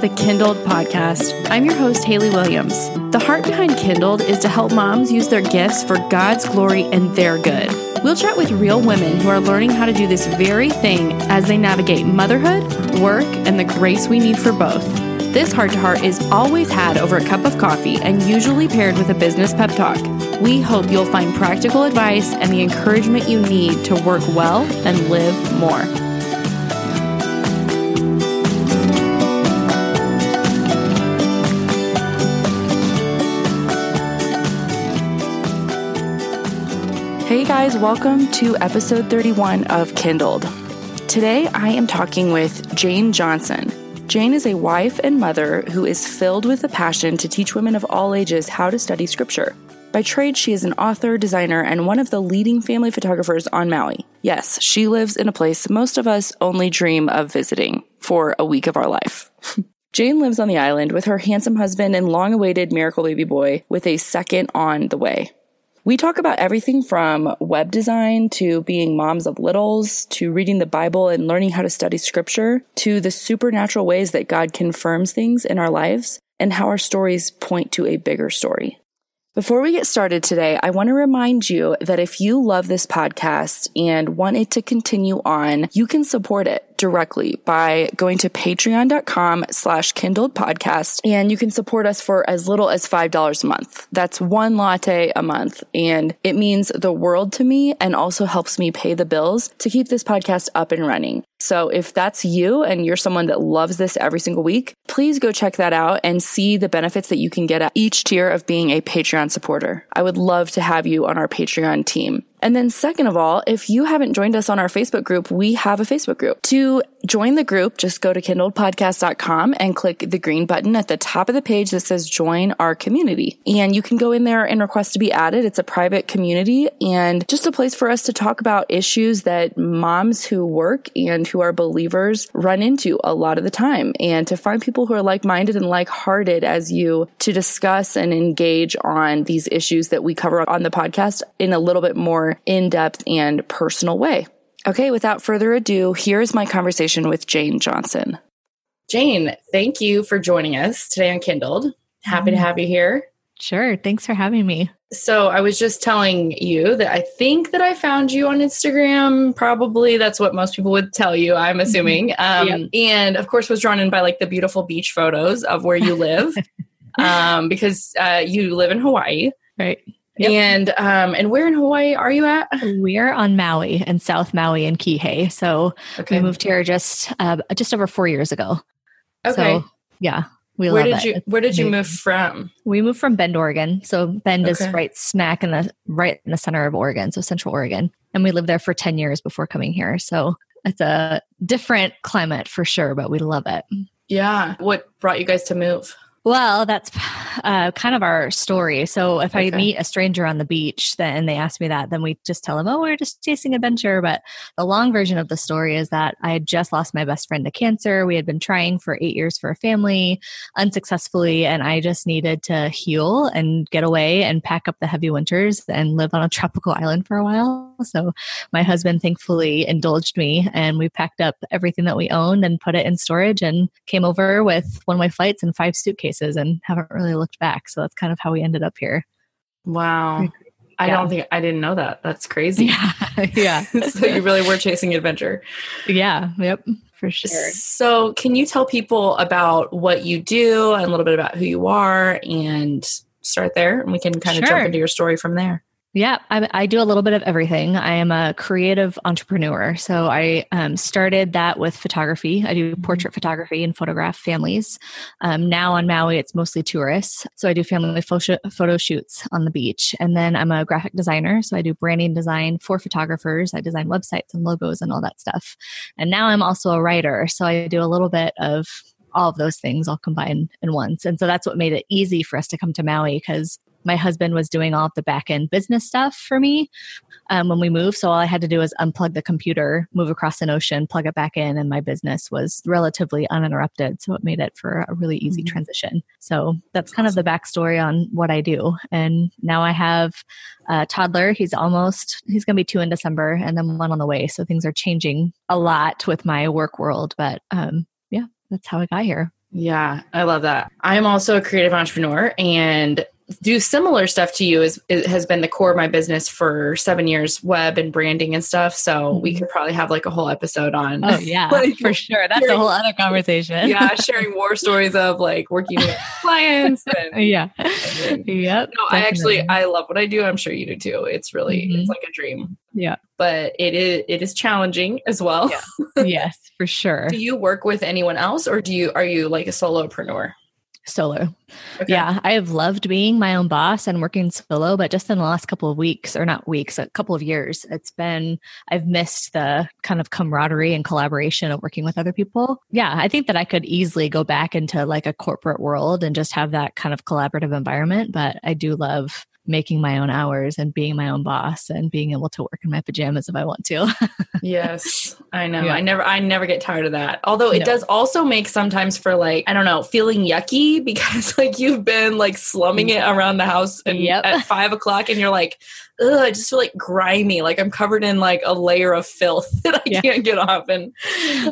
the Kindled podcast. I'm your host, Haley Williams. The heart behind Kindled is to help moms use their gifts for God's glory and their good. We'll chat with real women who are learning how to do this very thing as they navigate motherhood, work, and the grace we need for both. This heart to heart is always had over a cup of coffee and usually paired with a business pep talk. We hope you'll find practical advice and the encouragement you need to work well and live more. Hey guys, welcome to episode 31 of Kindled. Today I am talking with Jane Johnson. Jane is a wife and mother who is filled with a passion to teach women of all ages how to study scripture. By trade, she is an author, designer, and one of the leading family photographers on Maui. Yes, she lives in a place most of us only dream of visiting for a week of our life. Jane lives on the island with her handsome husband and long awaited miracle baby boy with a second on the way. We talk about everything from web design to being moms of littles to reading the Bible and learning how to study scripture to the supernatural ways that God confirms things in our lives and how our stories point to a bigger story. Before we get started today, I want to remind you that if you love this podcast and want it to continue on, you can support it directly by going to patreon.com slash kindled podcast and you can support us for as little as $5 a month. That's one latte a month and it means the world to me and also helps me pay the bills to keep this podcast up and running. So if that's you and you're someone that loves this every single week, please go check that out and see the benefits that you can get at each tier of being a Patreon supporter. I would love to have you on our Patreon team. And then second of all, if you haven't joined us on our Facebook group, we have a Facebook group. To join the group, just go to kindledpodcast.com and click the green button at the top of the page that says join our community. And you can go in there and request to be added. It's a private community and just a place for us to talk about issues that moms who work and who are believers run into a lot of the time and to find people who are like-minded and like-hearted as you to discuss and engage on these issues that we cover on the podcast in a little bit more in depth and personal way. Okay, without further ado, here's my conversation with Jane Johnson. Jane, thank you for joining us today on Kindled. Happy to mm-hmm. have you here. Sure. Thanks for having me. So, I was just telling you that I think that I found you on Instagram. Probably that's what most people would tell you, I'm assuming. Um, yep. And of course, was drawn in by like the beautiful beach photos of where you live um, because uh, you live in Hawaii. Right. Yep. And um and where in Hawaii are you at? We're on Maui and South Maui and Kihei. So okay. we moved here just uh, just over four years ago. Okay. So, yeah. We where did it. you where did you move from? We moved from Bend, Oregon. So Bend okay. is right smack in the right in the center of Oregon, so central Oregon. And we lived there for 10 years before coming here. So it's a different climate for sure, but we love it. Yeah. What brought you guys to move? Well, that's uh, kind of our story. So if okay. I meet a stranger on the beach then, and they ask me that, then we just tell them, oh, we're just chasing adventure. But the long version of the story is that I had just lost my best friend to cancer. We had been trying for eight years for a family unsuccessfully, and I just needed to heal and get away and pack up the heavy winters and live on a tropical island for a while. So my husband thankfully indulged me, and we packed up everything that we owned and put it in storage and came over with one way flights and five suitcases and haven't really looked back. So that's kind of how we ended up here. Wow. Yeah. I don't think I didn't know that. That's crazy. Yeah. yeah. so you really were chasing adventure. Yeah. Yep. For sure. So, can you tell people about what you do and a little bit about who you are and start there? And we can kind of jump into your story from there. Yeah, I, I, do a little bit of everything. I am a creative entrepreneur. So I um, started that with photography. I do mm-hmm. portrait photography and photograph families. Um, now on Maui, it's mostly tourists. So I do family photo, photo shoots on the beach. And then I'm a graphic designer. So I do branding design for photographers. I design websites and logos and all that stuff. And now I'm also a writer. So I do a little bit of all of those things all combined in once. And so that's what made it easy for us to come to Maui because my husband was doing all of the back end business stuff for me um, when we moved. So all I had to do was unplug the computer, move across an ocean, plug it back in, and my business was relatively uninterrupted. So it made it for a really easy mm-hmm. transition. So that's kind of the backstory on what I do. And now I have a toddler. He's almost, he's going to be two in December and then one on the way. So things are changing a lot with my work world. But um, yeah, that's how I got here. Yeah, I love that. I'm also a creative entrepreneur and do similar stuff to you is it has been the core of my business for seven years web and branding and stuff. So we mm-hmm. could probably have like a whole episode on oh yeah like, for sure. That's sharing, a whole other conversation. Yeah sharing war stories of like working with clients and, yeah. yeah no, i actually i love what i do. I'm sure you do too. It's really mm-hmm. it's like a dream. Yeah. But it is it is challenging as well. Yeah. yes for sure. Do you work with anyone else or do you are you like a solopreneur Solo. Okay. Yeah, I have loved being my own boss and working solo, but just in the last couple of weeks, or not weeks, a couple of years, it's been, I've missed the kind of camaraderie and collaboration of working with other people. Yeah, I think that I could easily go back into like a corporate world and just have that kind of collaborative environment, but I do love making my own hours and being my own boss and being able to work in my pajamas if I want to. yes, I know. Yeah. I never I never get tired of that. Although it no. does also make sometimes for like, I don't know, feeling yucky because like you've been like slumming it around the house and yep. at five o'clock and you're like, ugh, I just feel like grimy. Like I'm covered in like a layer of filth that I yeah. can't get off. And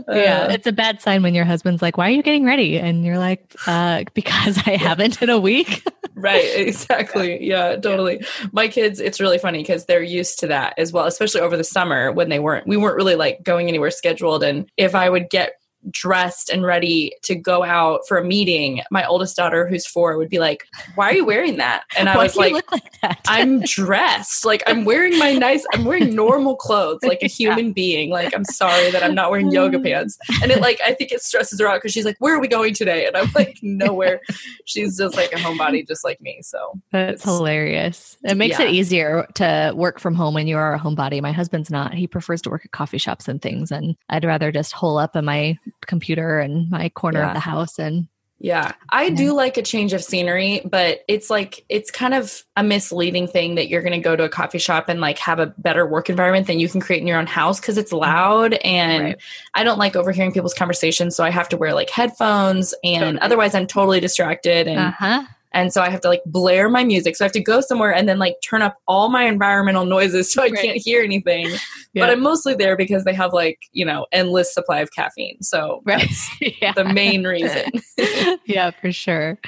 uh, yeah, it's a bad sign when your husband's like, "Why are you getting ready?" And you're like, uh, "Because I haven't in a week." right. Exactly. Yeah. yeah. Totally. My kids, it's really funny because they're used to that as well, especially over the summer when they weren't. We weren't really like going anywhere scheduled, and if I would get dressed and ready to go out for a meeting, my oldest daughter, who's four, would be like, "Why are you wearing that?" And I was like, like "I'm dressed. Like I'm wearing my nice. I'm wearing normal clothes, like a human yeah. being. Like I'm sorry that I'm not wearing yoga pants." And it like I think it stresses her out because she's like, "Where are we going today?" And I'm like, "Nowhere." she's just like a homebody, just like me. So that's hilarious. It makes yeah. it easier to work from home when you are a homebody. My husband's not. He prefers to work at coffee shops and things, and I'd rather just hole up in my computer and my corner yeah. of the house and yeah, I yeah. do like a change of scenery, but it's like it's kind of a misleading thing that you're going to go to a coffee shop and like have a better work environment than you can create in your own house because it's mm-hmm. loud and right. I don't like overhearing people's conversations, so I have to wear like headphones and totally. otherwise I'm totally distracted and uh-huh. And so I have to like blare my music. So I have to go somewhere and then like turn up all my environmental noises so I right. can't hear anything. Yeah. But I'm mostly there because they have like, you know, endless supply of caffeine. So right. that's yeah. the main reason. yeah, for sure.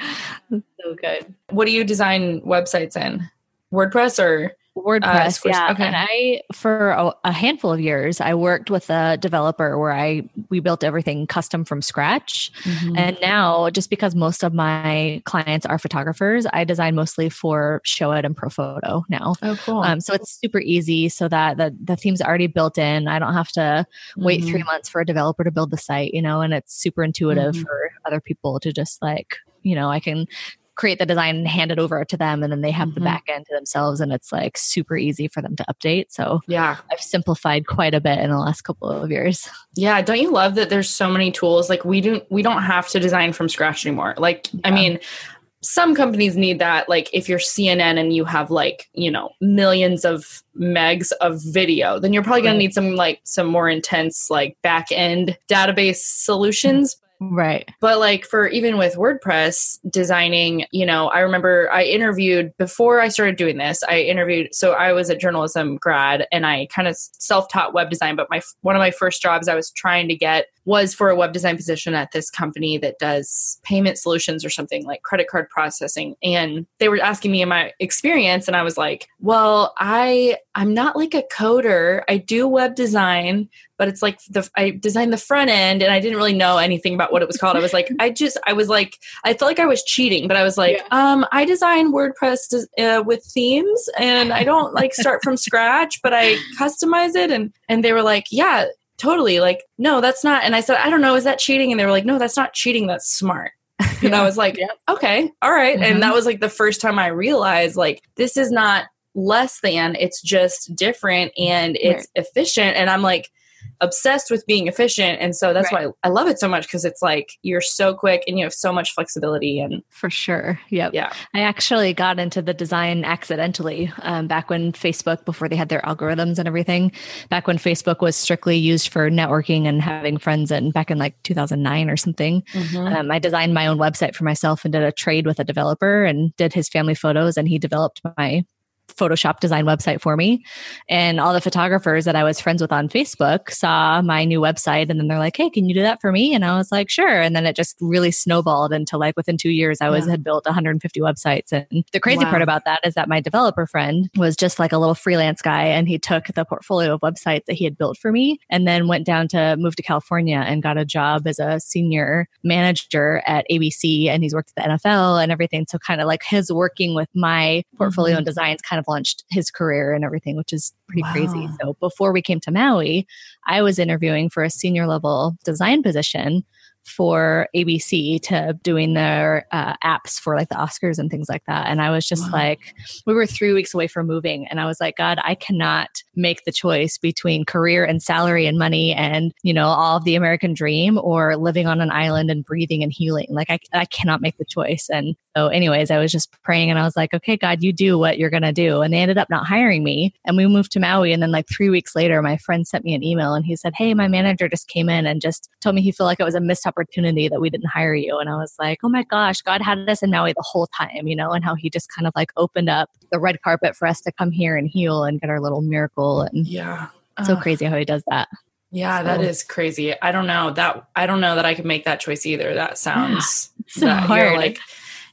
So good. What do you design websites in? WordPress or WordPress, uh, yeah. Okay. And I, for a, a, handful of years, I worked with a developer where I we built everything custom from scratch. Mm-hmm. And now, just because most of my clients are photographers, I design mostly for show Showit and ProPhoto now. Oh, cool. Um, so it's super easy, so that the the theme's already built in. I don't have to wait mm-hmm. three months for a developer to build the site, you know. And it's super intuitive mm-hmm. for other people to just like you know i can create the design and hand it over to them and then they have mm-hmm. the back end to themselves and it's like super easy for them to update. So yeah. I've simplified quite a bit in the last couple of years. Yeah don't you love that there's so many tools? Like we don't we don't have to design from scratch anymore. Like yeah. i mean some companies need that. Like if you're cnn and you have like you know millions of megs of video then you're probably going to need some like some more intense like back end database solutions Right. But like for even with WordPress designing, you know, I remember I interviewed before I started doing this, I interviewed so I was a journalism grad and I kind of self-taught web design, but my one of my first jobs I was trying to get was for a web design position at this company that does payment solutions or something like credit card processing and they were asking me in my experience and I was like, "Well, I I'm not like a coder. I do web design, but it's like the I designed the front end and I didn't really know anything about what it was called. I was like, I just I was like I felt like I was cheating, but I was like, yeah. um, I design WordPress uh, with themes and I don't like start from scratch, but I customize it and and they were like, yeah, totally. Like, no, that's not. And I said, I don't know, is that cheating? And they were like, no, that's not cheating. That's smart. and I was like, yeah. okay, all right. mm-hmm. And that was like the first time I realized like this is not less than, it's just different and it's right. efficient. And I'm like, obsessed with being efficient and so that's right. why I love it so much because it's like you're so quick and you have so much flexibility and for sure yep. yeah i actually got into the design accidentally um, back when facebook before they had their algorithms and everything back when facebook was strictly used for networking and having friends and back in like 2009 or something mm-hmm. um, i designed my own website for myself and did a trade with a developer and did his family photos and he developed my Photoshop design website for me. And all the photographers that I was friends with on Facebook saw my new website and then they're like, Hey, can you do that for me? And I was like, sure. And then it just really snowballed into like within two years, I was yeah. had built 150 websites. And the crazy wow. part about that is that my developer friend was just like a little freelance guy and he took the portfolio of websites that he had built for me and then went down to move to California and got a job as a senior manager at ABC and he's worked at the NFL and everything. So kind of like his working with my portfolio mm-hmm. and designs kind of launched his career and everything, which is pretty wow. crazy. So before we came to Maui, I was interviewing for a senior level design position for ABC to doing their uh, apps for like the Oscars and things like that. And I was just wow. like, we were three weeks away from moving. And I was like, God, I cannot make the choice between career and salary and money and, you know, all of the American dream or living on an island and breathing and healing. Like, I, I cannot make the choice. And so, anyways, I was just praying and I was like, okay, God, you do what you're going to do. And they ended up not hiring me. And we moved to Maui. And then, like, three weeks later, my friend sent me an email and he said, Hey, my manager just came in and just told me he felt like it was a missed opportunity that we didn't hire you. And I was like, oh my gosh, God had us in Maui the whole time, you know, and how he just kind of like opened up the red carpet for us to come here and heal and get our little miracle. And yeah, so uh, crazy how he does that. Yeah, so. that is crazy. I don't know that I don't know that I could make that choice either. That sounds yeah, so that hard. Like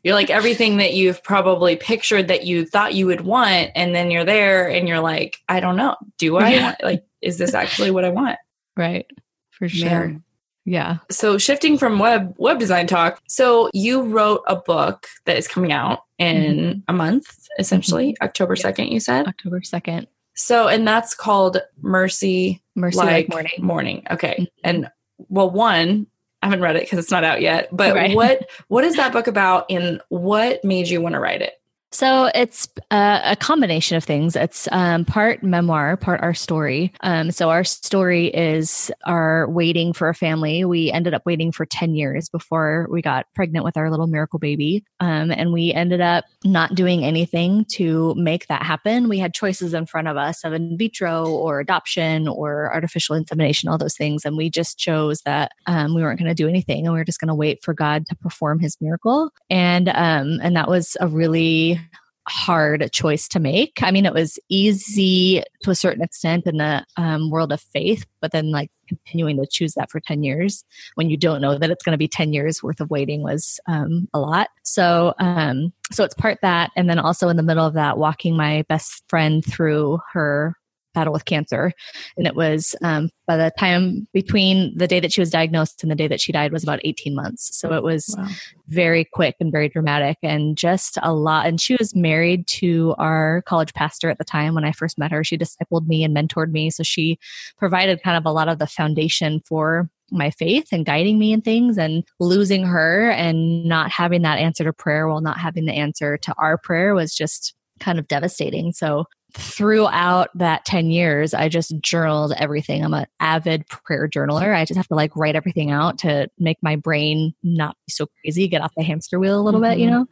you're like everything that you've probably pictured that you thought you would want, and then you're there and you're like, I don't know, do I yeah. like? Is this actually what I want? Right, for sure. Man. Yeah. So shifting from web web design talk, so you wrote a book that is coming out in mm-hmm. a month, essentially mm-hmm. October second. You said October second. So and that's called Mercy Mercy like, like Morning. Morning. Okay. Mm-hmm. And well, one I haven't read it because it's not out yet. But right. what what is that book about, and what made you want to write it? So it's a, a combination of things. It's um, part memoir, part our story. Um, so our story is our waiting for a family. We ended up waiting for 10 years before we got pregnant with our little miracle baby. Um, and we ended up not doing anything to make that happen. We had choices in front of us of in vitro or adoption or artificial insemination, all those things. And we just chose that um, we weren't going to do anything and we were just going to wait for God to perform his miracle. And, um, and that was a really hard choice to make. I mean, it was easy to a certain extent in the um, world of faith, but then like continuing to choose that for 10 years when you don't know that it's going to be 10 years worth of waiting was um, a lot. So, um, so it's part that. And then also in the middle of that, walking my best friend through her battle with cancer. And it was um, by the time between the day that she was diagnosed and the day that she died was about 18 months. So it was wow. very quick and very dramatic and just a lot. And she was married to our college pastor at the time when I first met her. She discipled me and mentored me. So she provided kind of a lot of the foundation for my faith and guiding me in things and losing her and not having that answer to prayer while not having the answer to our prayer was just kind of devastating. So throughout that 10 years, I just journaled everything. I'm an avid prayer journaler. I just have to like write everything out to make my brain not be so crazy, get off the hamster wheel a little mm-hmm. bit, you mm-hmm. know?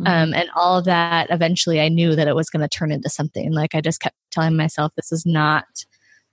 Mm-hmm. Um, and all of that, eventually I knew that it was going to turn into something. Like I just kept telling myself, this is not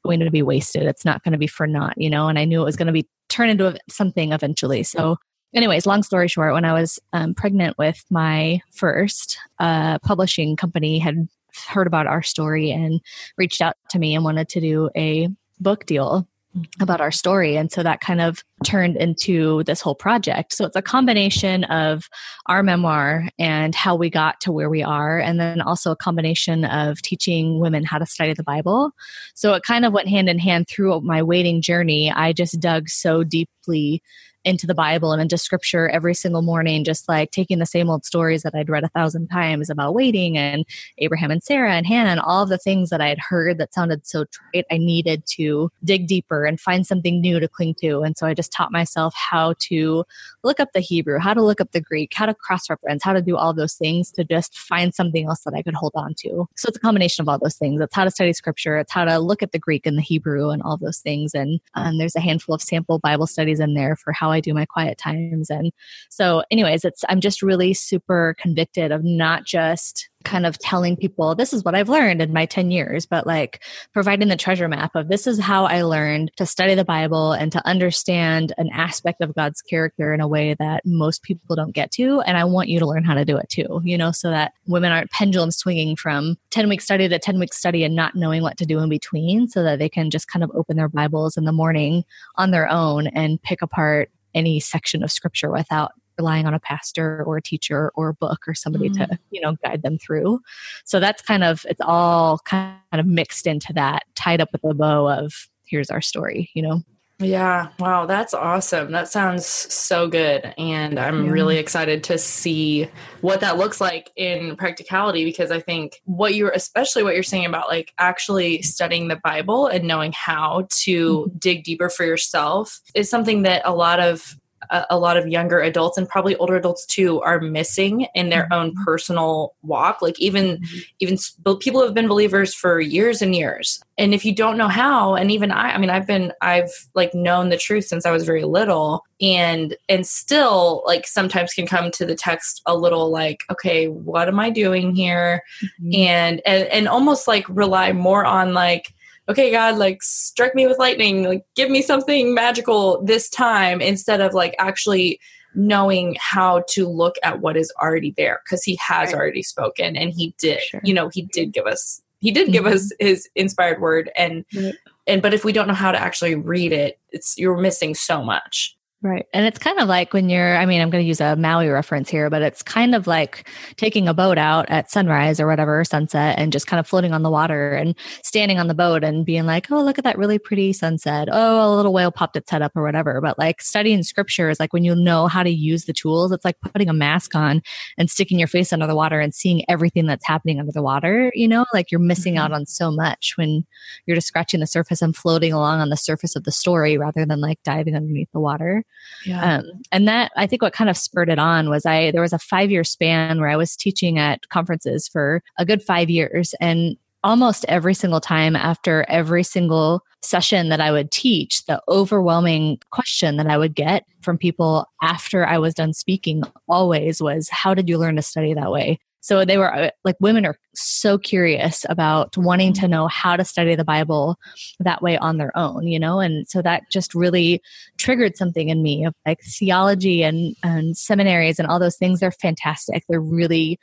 going to be wasted. It's not going to be for naught, you know? And I knew it was going to be turned into something eventually. So, anyways, long story short, when I was um, pregnant with my first, uh, publishing company had heard about our story and reached out to me and wanted to do a book deal mm-hmm. about our story. And so that kind of turned into this whole project. So it's a combination of our memoir and how we got to where we are, and then also a combination of teaching women how to study the Bible. So it kind of went hand in hand through my waiting journey. I just dug so deeply into the Bible and into scripture every single morning, just like taking the same old stories that I'd read a thousand times about waiting and Abraham and Sarah and Hannah and all of the things that I had heard that sounded so trite. I needed to dig deeper and find something new to cling to. And so I just taught myself how to look up the Hebrew, how to look up the Greek, how to cross reference, how to do all those things to just find something else that I could hold on to. So it's a combination of all those things. It's how to study scripture, it's how to look at the Greek and the Hebrew and all those things. And um, there's a handful of sample Bible studies in there for how I do my quiet times. And so, anyways, it's I'm just really super convicted of not just kind of telling people this is what I've learned in my 10 years, but like providing the treasure map of this is how I learned to study the Bible and to understand an aspect of God's character in a way that most people don't get to. And I want you to learn how to do it too, you know, so that women aren't pendulum swinging from 10 week study to 10 week study and not knowing what to do in between so that they can just kind of open their Bibles in the morning on their own and pick apart any section of scripture without relying on a pastor or a teacher or a book or somebody mm. to you know guide them through so that's kind of it's all kind of mixed into that tied up with the bow of here's our story you know yeah, wow, that's awesome. That sounds so good. And I'm yeah. really excited to see what that looks like in practicality because I think what you're, especially what you're saying about like actually studying the Bible and knowing how to mm-hmm. dig deeper for yourself is something that a lot of a, a, lot of younger adults and probably older adults too are missing in their mm-hmm. own personal walk like even mm-hmm. even people who have been believers for years and years and if you don't know how and even i i mean i've been i've like known the truth since i was very little and and still like sometimes can come to the text a little like okay what am i doing here mm-hmm. and, and and almost like rely more on like okay, God, like strike me with lightning, like give me something magical this time instead of like actually knowing how to look at what is already there because he has right. already spoken and he did, sure. you know, he did give us he did give mm-hmm. us his inspired word and right. and but if we don't know how to actually read it, it's you're missing so much. Right. And it's kind of like when you're, I mean, I'm going to use a Maui reference here, but it's kind of like taking a boat out at sunrise or whatever, sunset, and just kind of floating on the water and standing on the boat and being like, oh, look at that really pretty sunset. Oh, a little whale popped its head up or whatever. But like studying scripture is like when you know how to use the tools, it's like putting a mask on and sticking your face under the water and seeing everything that's happening under the water. You know, like you're missing mm-hmm. out on so much when you're just scratching the surface and floating along on the surface of the story rather than like diving underneath the water. Yeah. Um, and that I think what kind of spurred it on was I there was a five year span where I was teaching at conferences for a good five years, and almost every single time after every single session that I would teach, the overwhelming question that I would get from people after I was done speaking always was, How did you learn to study that way? So they were uh, like, women are so curious about wanting to know how to study the Bible that way on their own, you know? And so that just really triggered something in me of like theology and, and seminaries and all those things. They're fantastic. They're really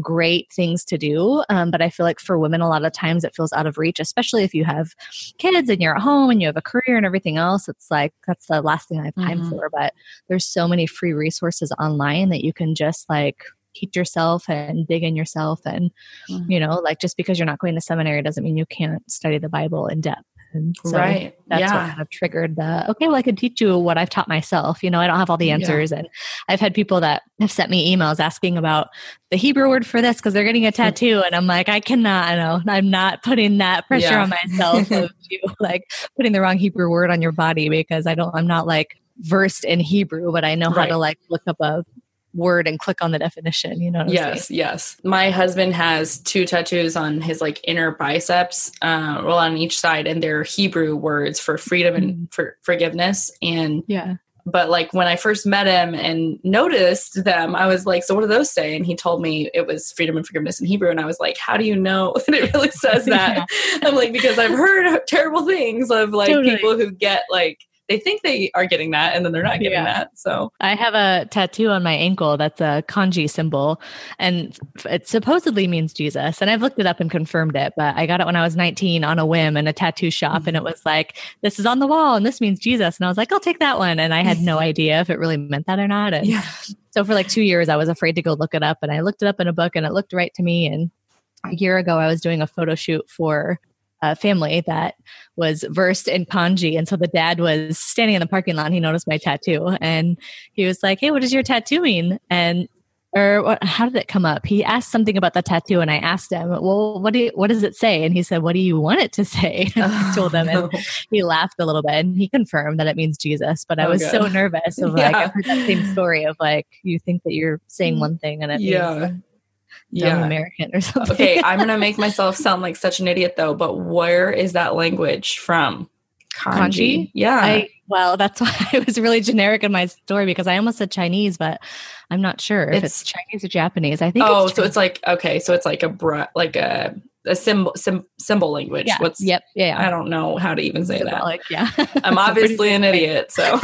great things to do. Um, but I feel like for women, a lot of times it feels out of reach, especially if you have kids and you're at home and you have a career and everything else. It's like, that's the last thing I have time mm-hmm. for. But there's so many free resources online that you can just like teach yourself and dig in yourself and mm-hmm. you know like just because you're not going to seminary doesn't mean you can't study the bible in depth and so right. that's yeah. what kind of triggered the okay, well, I can teach you what I've taught myself. You know, I don't have all the answers. Yeah. And I've had people that have sent me emails asking about the Hebrew word for this because they're getting a tattoo. And I'm like, I cannot, I know, I'm not putting that pressure yeah. on myself of you like putting the wrong Hebrew word on your body because I don't, I'm not like versed in Hebrew, but I know right. how to like look up a word and click on the definition you know yes yes my husband has two tattoos on his like inner biceps uh well on each side and they're hebrew words for freedom and mm. for forgiveness and yeah but like when I first met him and noticed them, I was like, "So what do those say?" And he told me it was freedom and forgiveness in Hebrew, and I was like, "How do you know that it really says that?" yeah. I'm like, because I've heard terrible things of like totally. people who get like they think they are getting that and then they're not getting yeah. that. So I have a tattoo on my ankle that's a kanji symbol and it supposedly means Jesus. And I've looked it up and confirmed it, but I got it when I was 19 on a whim in a tattoo shop mm-hmm. and it was like, this is on the wall and this means Jesus. And I was like, I'll take that one. And I had no idea if it really meant that or not. And yeah. so for like two years, I was afraid to go look it up and I looked it up in a book and it looked right to me. And a year ago, I was doing a photo shoot for a family that was versed in kanji. And so the dad was standing in the parking lot and he noticed my tattoo and he was like, Hey, what does your tattoo mean? And or what, how did it come up? He asked something about the tattoo, and I asked him, "Well, what do you, what does it say?" And he said, "What do you want it to say?" I told him, no. and he laughed a little bit, and he confirmed that it means Jesus. But I oh, was so nervous of like yeah. I heard that same story of like you think that you're saying mm. one thing and it yeah. means yeah. American or something. okay, I'm gonna make myself sound like such an idiot though, but where is that language from? Kanji? kanji? Yeah. I Well, that's why I was really generic in my story because I almost said Chinese, but I'm not sure if it's, it's Chinese or Japanese. I think. Oh, it's so it's like okay, so it's like a br- like a a symbol sim, symbol language. Yeah. What's yep. Yeah. I don't know how to even say Symbolic, that. Yeah. I'm obviously an idiot, so.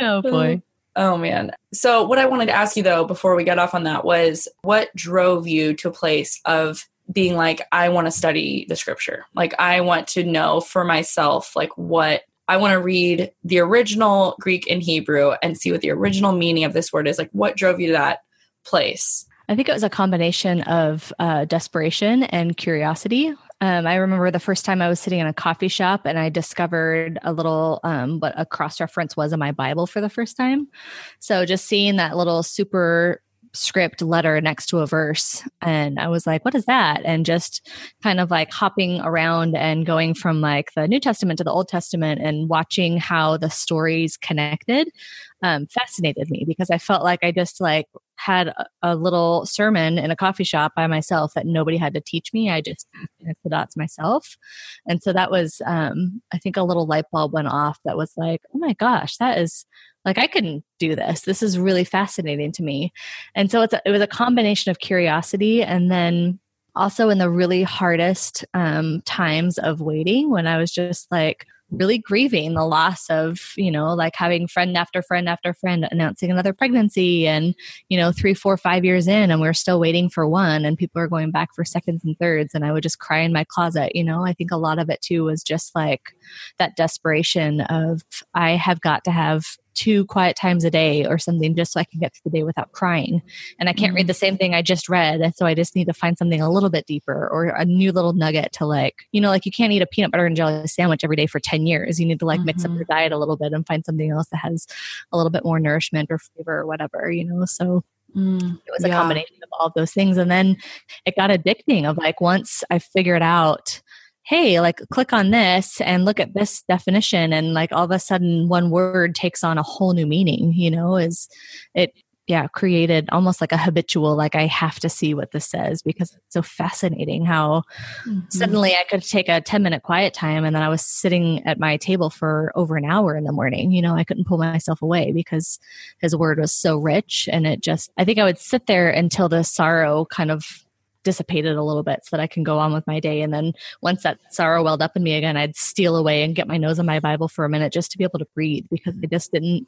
oh boy. Oh man. So what I wanted to ask you though before we got off on that was what drove you to a place of being like I want to study the scripture. Like I want to know for myself like what I want to read the original Greek and Hebrew and see what the original meaning of this word is. Like what drove you to that place? I think it was a combination of uh, desperation and curiosity. Um, I remember the first time I was sitting in a coffee shop and I discovered a little um, what a cross reference was in my Bible for the first time. So just seeing that little super script letter next to a verse and i was like what is that and just kind of like hopping around and going from like the new testament to the old testament and watching how the stories connected um, fascinated me because i felt like i just like had a, little sermon in a coffee shop by myself that nobody had to teach me. I just connected the dots myself. And so that was um, i think a little light bulb went off that was like oh my gosh that is like i couldn't do this. This is really fascinating to me. And so it's a, it was a combination of curiosity and then also in the really hardest um, times of waiting when i was just like really grieving the loss of you know like having friend after friend after friend announcing another pregnancy and you know three four five years in and we're still waiting for one and people are going back for seconds and thirds. And i would just cry in my closet you know? I think a lot of it too was just like that desperation of i have got to have two quiet times a day or something just so I can get through the day without crying. And I can't mm-hmm. read the same thing I just read. So I just need to find something a little bit deeper or a new little nugget to like, you know, like you can't eat a peanut butter and jelly sandwich every day for 10 years. You need to like mm-hmm. mix up mm-hmm. your diet a little bit and find something else that has a little bit more nourishment or flavor or whatever, you know? So Mm, it was a yeah. combination of all of those things. And then it got addicting of like once I figured out hey, like click on this and look at this definition. And like all of a sudden, one word takes on a whole new meaning, you know, is it, yeah, created almost like a habitual, like I have to see what this says because it's so fascinating how mm-hmm. suddenly I could take a 10 minute quiet time and then I was sitting at my table for over an hour in the morning. You know, I couldn't pull myself away because his word was so rich. And it just, I think I would sit there until the sorrow kind of dissipated a little bit so that I can go on with my day. And then once that sorrow welled up in me again, I'd steal away and get my nose in my Bible for a minute just to be able to breathe because I just didn't,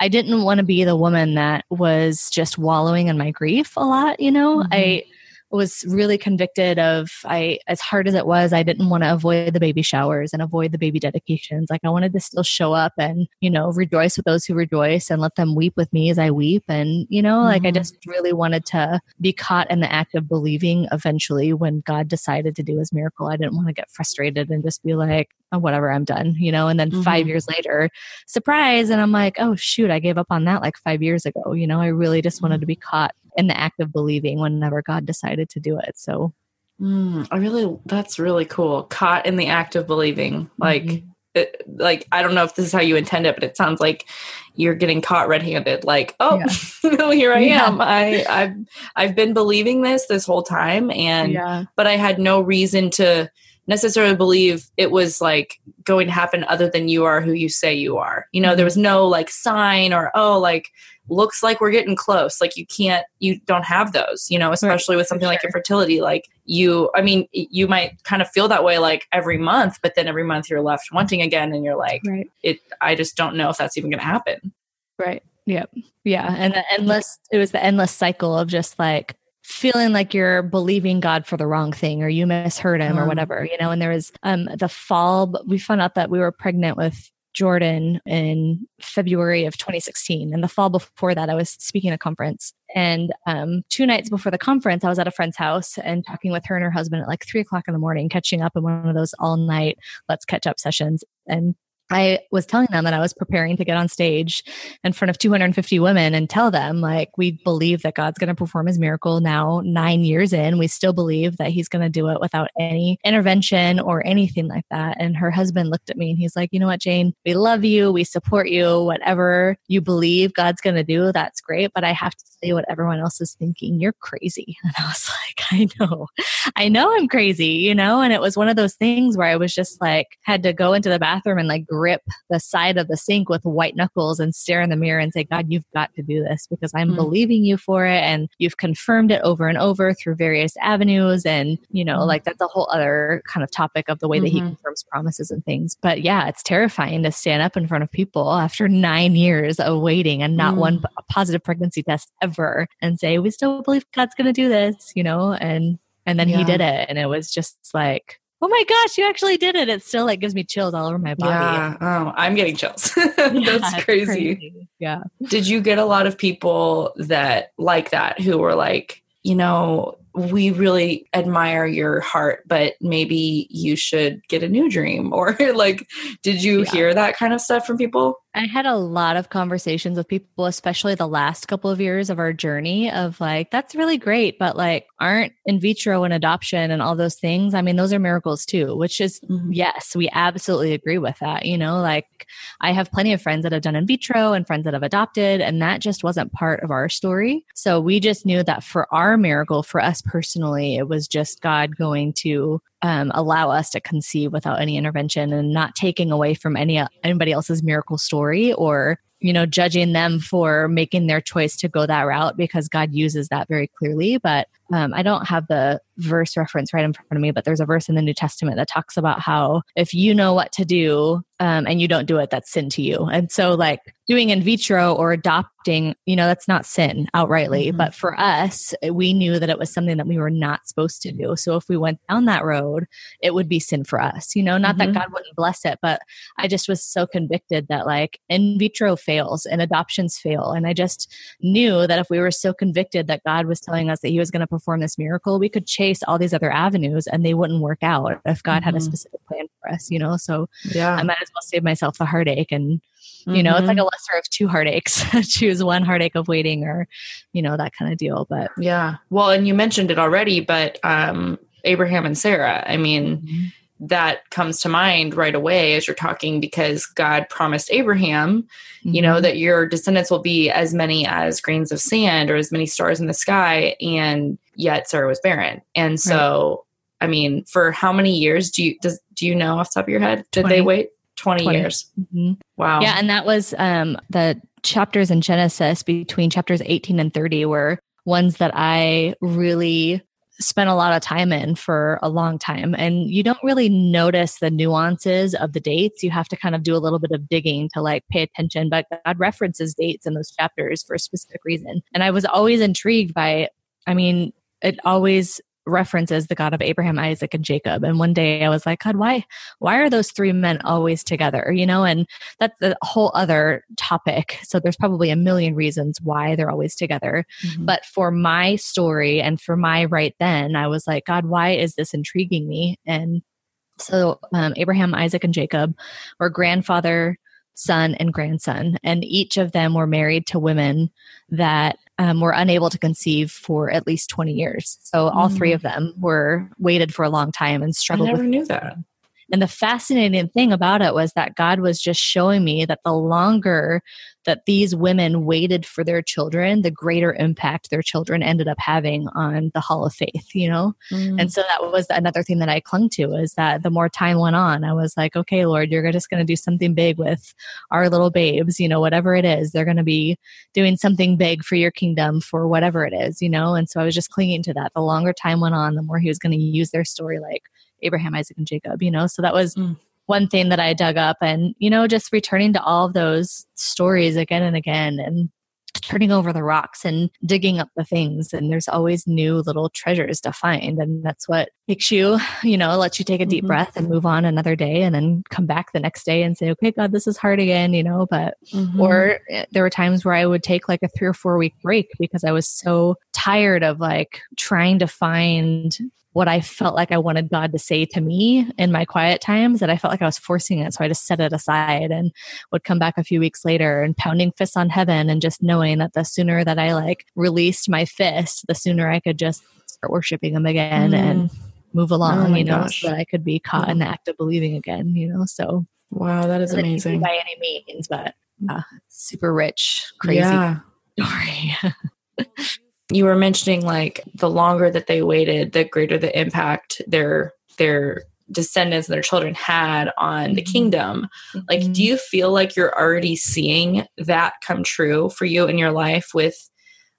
I didn't want to be the woman that was just wallowing in my grief a lot. You know, mm-hmm. I, was really convicted of I as hard as it was, I didn't want to avoid the baby showers and avoid the baby dedications. Like I wanted to still show up and, you know, rejoice with those who rejoice and let them weep with me as I weep. And, you know, mm-hmm. like I mm-hmm. just really wanted to be caught in the act of believing eventually when God decided to do his miracle. I didn't want to get frustrated and just be like, oh, whatever, I'm done, you know, and then mm-hmm. five years later, surprise. And I'm like, oh shoot, I gave up on that like five years ago. You know, I really just wanted to be caught in the act of believing whenever God decided to do it. So mm, I really, that's really cool. Caught in the act of believing. Like, mm-hmm. it, like, I don't know if this is how you intend it, but it sounds like you're getting caught red-handed. Like, oh, yeah. here I yeah. am. I, I've, I've been believing this this whole time. And, yeah. but I had no reason to, necessarily believe it was like going to happen other than you are who you say you are. You know, there mm-hmm. was no like sign or, oh, like looks like we're getting close. Like you can't, you don't have those, you know, especially with something like infertility. Like you, I mean, you might kind of feel that way like every month, but then every month you're left wanting again and you're like, right. it, I just don't know if that's even going to happen. Right. Yep. Yeah. And the endless, it was the endless cycle of just like, feeling like you're believing God for the wrong thing or you misheard him or uh-huh. whatever, you know, and there was um the fall, we found out that we were pregnant with Jordan in February of 2016. And the fall before that, I was speaking at a conference. And um, two nights before the conference, I was at a friend's house and talking with her and her husband at like three o'clock in the morning, catching up in one of those all night let's catch up sessions. And I was telling them that I was preparing to get on stage in front of 250 women and tell them, like, we believe that God's going to perform his miracle now, nine years in. We still believe that he's going to do it without any intervention or anything like that. And her husband looked at me and he's like, you know what, Jane, we love you. We support you. Whatever you believe God's going to do, that's great. But I have to say what everyone else is thinking. You're crazy. And I was like, I know, I know I'm crazy, you know? And it was one of those things where I was just like, had to go into the bathroom and like, grip the side of the sink with white knuckles and stare in the mirror and say, God, you've got to do this because I'm mm. believing you for it. And you've confirmed it over and over through various avenues. And, you know, mm. like that's a whole other kind of topic of the way mm-hmm. that he mm-hmm. confirms promises and things. But yeah, it's terrifying to stand up in front of people after nine years of waiting and not one mm. positive pregnancy test ever and say, we still believe God's going to do this, you know, and, and then yeah. he did it. And it was just like, oh my gosh, you actually did it. It still like gives me chills all over my body. Yeah. Oh, I'm getting chills. That's yeah, crazy. crazy. Yeah. Did you get a lot of people that like that who were like, you know, we really admire your heart, but maybe you should get a new dream? Or like, did you yeah. hear that kind of stuff from people? I had a lot of conversations with people, especially the last couple of years of our journey, of like, that's really great, but like, aren't in vitro and adoption and all those things? I mean, those are miracles too, which is, mm-hmm. yes, we absolutely agree with that. You know, like, I have plenty of friends that have done in vitro and friends that have adopted, and that just wasn't part of our story. So we just knew that for our miracle, for us personally, it was just God going to um, allow us to conceive without any intervention and not taking away from any anybody else's miracle story or you know judging them for making their choice to go that route because god uses that very clearly. But um, i don't have the verse reference right in front of me but there's a verse in the new testament that talks about how if you know what to do um, and you don't do it that's sin to you and so like doing in vitro or adopting you know that's not sin outrightly mm-hmm. but for us we knew that it was something that we were not supposed to do so if we went down that road it would be sin for us you know not mm-hmm. that god wouldn't bless it but i just was so convicted that like in vitro fails and adoptions fail and i just knew that if we were so convicted that god was telling us that he was going to perform this miracle we could chase all these other avenues and they wouldn't work out if god mm-hmm. had a mm-hmm. specific plan for us you know so yeah i might as well save myself the heartache and you know mm-hmm. it's like a mm-hmm. lesser of two heartaches choose one heartache of waiting or you know that kind of deal but yeah well and you mentioned it already but um abraham and sarah i mean mm-hmm. That comes to mind right away as you're talking because god promised abraham mm-hmm. you know mm-hmm. that your descendants will be as many as grains of sand or as many stars in the sky and yet sarah was barren and so right. I mean, for how many years do you does do you know off the top of your head? Did 20. they wait? 20, 20. years. Mm-hmm. Wow. Yeah. And that was um, the chapters in Genesis between chapters 18 and 30 were ones that I really spent a lot of time in for a long time. And you don't really notice the nuances of the dates. You have to kind of do a little bit of digging to like pay attention. But God references dates in those chapters for a specific reason. And I was always intrigued by, I mean, it always references the God of Abraham, Isaac, and Jacob. And one day I was like, God, why, why are those three men always together? You know, and that's a whole other topic. So there's probably a million reasons why they're always together. Mm-hmm. But for my story and for my right then, I was like, God, why is this intriguing me? And so um, Abraham, Isaac, and Jacob were grandfather, son, and grandson, and each of them were married to women that um, were unable to conceive for at least 20 years. So all mm. three of them were waited for a long time and struggled. I never knew that. And the fascinating thing about it was that God was just showing me that the longer that these women waited for their children, the greater impact their children ended up having on the Hall of Faith, you know? Mm. And so that was another thing that I clung to is that the more time went on, I was like, okay, Lord, you're just going to do something big with our little babes, you know, whatever it is, they're going to be doing something big for your kingdom for whatever it is, you know? And so I was just clinging to that. The longer time went on, the more he was going to use their story like Abraham, Isaac, and Jacob, you know? So that was mm. One thing that I dug up and, you know, just returning to all of those stories again and again and turning over the rocks and digging up the things and there's always new little treasures to find and that's what makes you you know lets you take a deep mm-hmm. breath and move on another day and then come back the next day and say okay god this is hard again you know but mm-hmm. or eh, there were times where i would take like a three or four week break because i was so tired of like trying to find what I felt like I wanted God to say to me in my quiet times that I felt like I was forcing it. So I just set it aside and would come back a few weeks later and pounding fists on heaven and just knowing that the sooner that I like released my fist, the sooner I could just start worshiping him again mm. and move along, oh you know, gosh. so that I could be caught in the act of believing again, you know. So Wow, that is amazing. By any means, but uh, super rich, crazy yeah. story. you were mentioning like the longer that they waited the greater the impact their their descendants and their children had on the mm-hmm. kingdom. Mm-hmm. Like, do you feel like you're already seeing that come true for you in your life with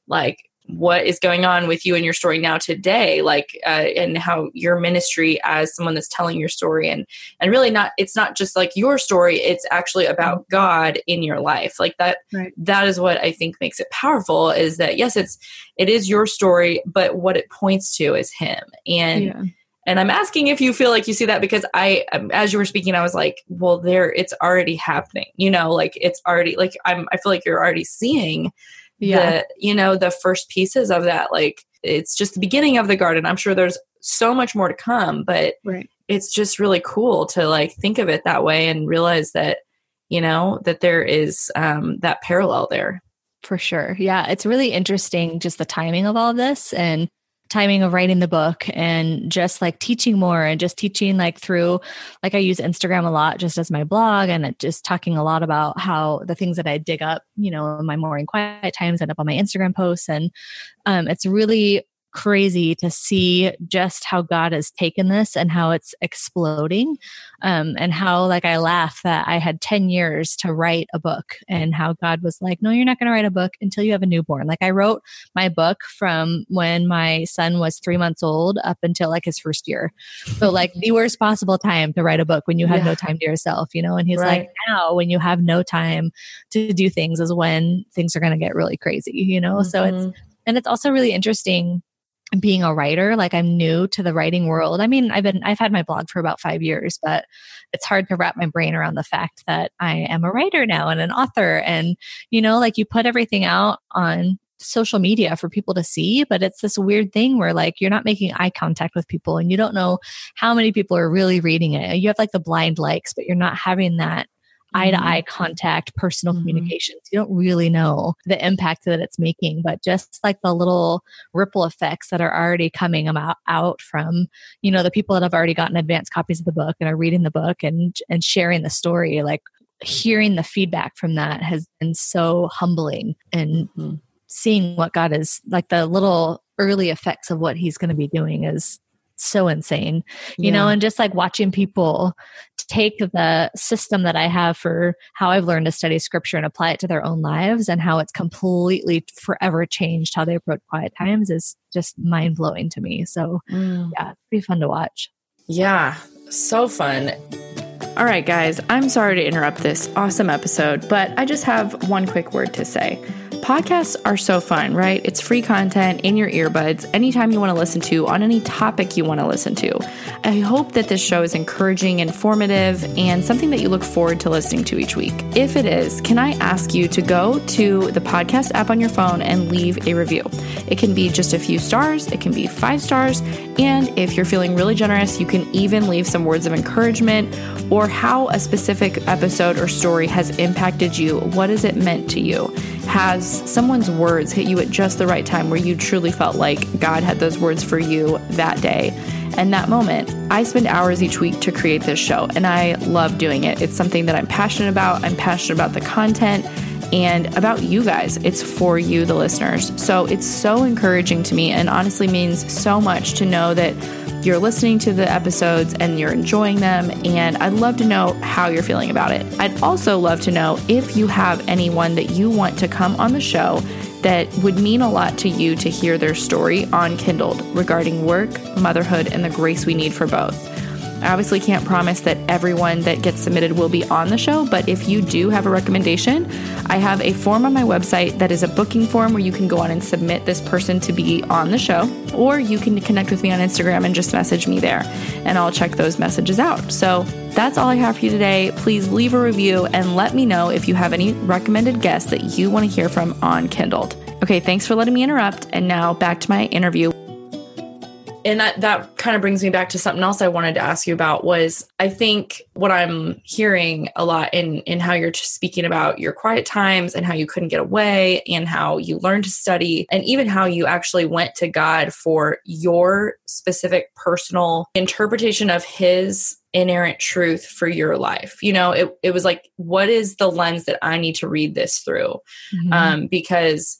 like what is going on with you and your story now today like uh, and how your ministry as someone that's telling your story and and really not it's not just like your story it's actually about mm-hmm. god in your life like that right. that is what i think makes it powerful is that yes it's it is your story but what it points to is him and yeah. and i'm asking if you feel like you see that because i um, as you were speaking i was like well there it's already happening you know like it's already like i'm i feel like you're already seeing yeah. the you know the first pieces of that like it's just the beginning of the garden i'm sure there's so much more to come but right. it's just really cool to like think of it that way and realize that you know that there is um that parallel there for sure yeah it's really interesting just the timing of all of this and timing of writing the book and just like teaching more and just teaching like through like I use Instagram a lot just as my blog and just talking a lot about how the things that I dig up, you know, in my morning quiet times end up on my Instagram posts. And um, it's really crazy to see just how God has taken this and how it's exploding. Um, and how, like, I laugh that I had 10 years to write a book, and how God was like, No, you're not going to write a book until you have a newborn. Like, I wrote my book from when my son was three months old up until like his first year. So, like, the worst possible time to write a book when you have yeah. no time to yourself, you know? And he's right. like, Now, when you have no time to do things, is when things are going to get really crazy, you know? Mm-hmm. So, it's, mm-hmm. and it's also really interesting being a writer like i'm new to the writing world. I mean i've been i've had my blog for about five years but it's hard to wrap my brain around the fact that i am a writer now and an author. And you know like you put everything out on social media for people to see but it's this weird thing where like you're not making eye contact with people and you don't know how many people are really reading it. You have like the blind likes but you're not having that eye to eye contact, personal mm-hmm. communications. You don't really know the impact that it's making, but just like the little ripple effects that are already coming about out from, you know, the people that have already gotten advanced copies of the book and are reading the book and and sharing the story, like hearing the feedback from that has been so humbling and mm-hmm. seeing what God is like the little early effects of what he's going to be doing is so insane you yeah. know and just like watching people take the system that i have for how i've learned to study scripture and apply it to their own lives and how it's completely forever changed how they approach quiet times is just mind-blowing to me. So mm. yeah it's pretty fun to watch. Yeah so fun. All right guys i'm sorry to interrupt this awesome episode but i just have one quick word to say Podcasts are so fun, right? It's free content in your earbuds anytime you want to listen to on any topic you want to listen to. I hope that this show is encouraging, informative, and something that you look forward to listening to each week. If it is, can I ask you to go to the podcast app on your phone and leave a review? It can be just a few stars, it can be five stars, and if you're feeling really generous, you can even leave some words of encouragement or how a specific episode or story has impacted you. What has it meant to you? Has someone's words hit you at just the right time where you truly felt like God had those words for you that day and that moment. I spend hours each week to create this show, and I love doing it. It's something that I'm passionate about. I'm passionate about the content and about you guys. It's for you, the listeners. So it's so encouraging to me and honestly means so much to know that you're listening to the episodes and you're enjoying them. And I'd love to know how you're feeling about it. I'd also love to know if you have anyone that you want to come on the show that would mean a lot to you to hear their story on Kindled regarding work, motherhood, and the grace we need for both. I obviously can't promise that everyone that gets submitted will be on the show, but if you do have a recommendation, I have a form on my website that is a booking form where you can go on and submit this person to be on the show, or you can connect with me on Instagram and just message me there, and I'll check those messages out. So that's all I have for you today. Please leave a review and let me know if you have any recommended guests that you want to hear from on Kindled. Okay, thanks for letting me interrupt. And now back to my interview and that that kind of brings me back to something else I wanted to ask you about was I think what I'm hearing a lot in in how you're speaking about your quiet times and how you couldn't get away and how you learned to study and even how you actually went to God for your specific personal interpretation of his inerrant truth for your life. You know, it it was like what is the lens that I need to read this through? Mm-hmm. Um because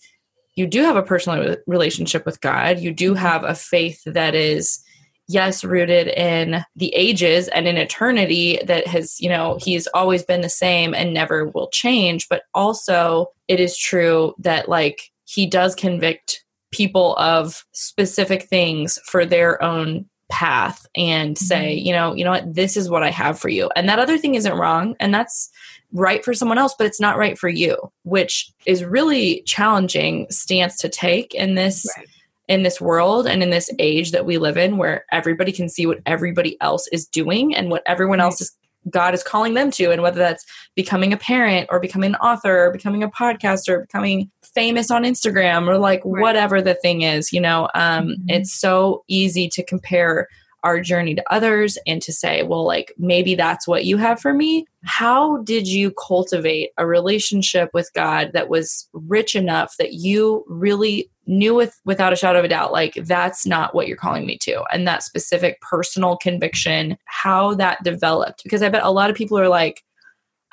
you do have a personal relationship with God. You do have a faith that is yes, rooted in the ages and in eternity that has, you know, he's always been the same and never will change. But also, it is true that, like, he does convict people of specific things for their own path and say, mm-hmm. you know, you know what, this is what I have for you. And that other thing isn't wrong. And that's right for someone else, but it's not right for you, which is really challenging stance to take in this right in this world and in this age that we live in where everybody can see what everybody else is doing and what everyone else is God is calling them to, and whether that's becoming a parent or becoming an author or becoming a podcaster, or becoming famous on Instagram or like right. whatever the thing is, you know, um, mm-hmm. it's so easy to compare our journey to others and to say, well, like maybe that's what you have for me. How did you cultivate a relationship with God that was rich enough that you really knew with without a shadow of a doubt like that's not what you're calling me to and that specific personal conviction how that developed because i bet a lot of people are like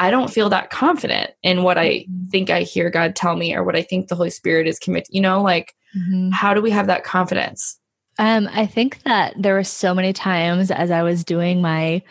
i don't feel that confident in what i mm-hmm. think i hear god tell me or what i think the holy spirit is committed you know like mm-hmm. how do we have that confidence um, I think that there were so many times as I was doing my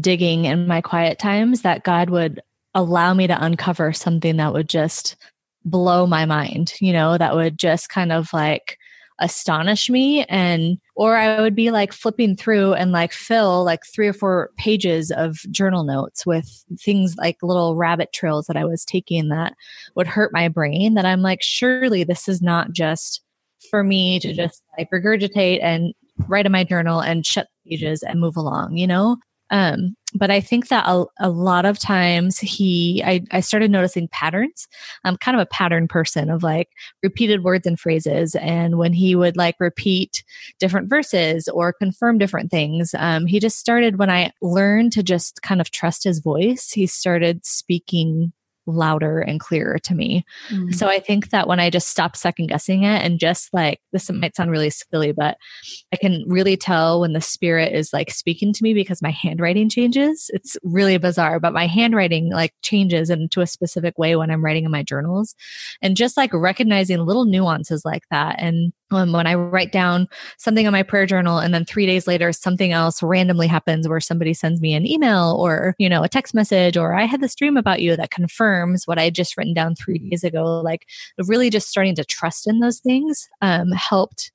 digging in my quiet times that God would allow me to uncover something that would just blow my mind, you know, that would just kind of like astonish me. And or I would be like flipping through and like fill like three or four pages of journal notes with things like little rabbit trails that I was taking that would hurt my brain that I'm like surely this is not just for me to just like regurgitate and write in my journal and shut pages and move along, you know? Um, but I think that a, a, lot of times he, I, I started noticing patterns. I'm kind of a pattern person of like repeated words and phrases. And when he would like repeat different verses or confirm different things, um, he just started when I learned to just kind of trust his voice, he started speaking louder and clearer to me. Mm-hmm. So I think that when I just stopped second guessing it and just like, this might sound really silly, but I can really tell when the spirit is like speaking to me because my handwriting changes. It's really bizarre, but my handwriting like changes into a specific way when I'm writing in my journals. And just like recognizing little nuances like that and um, when I write down something on my prayer journal and then three days later something else randomly happens where somebody sends me an email or, you know, a text message or I had this dream about you that confirms what I had just written down three days ago, like really just starting to trust in those things um, helped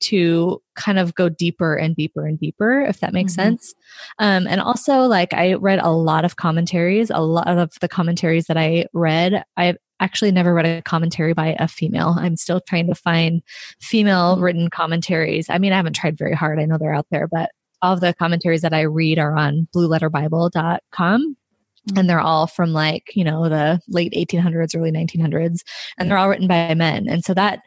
to kind of go deeper and deeper and deeper, if that makes mm-hmm. sense. Um, and also, like, I read a lot of commentaries. A lot of the commentaries that I read, I've actually never read a commentary by a female. I'm still trying to find female mm-hmm. written commentaries. I mean, I haven't tried very hard. I know they're out there, but all of the commentaries that I read are on blueletterbible.com and they're all from like you know the late 1800s early 1900s and they're all written by men and so that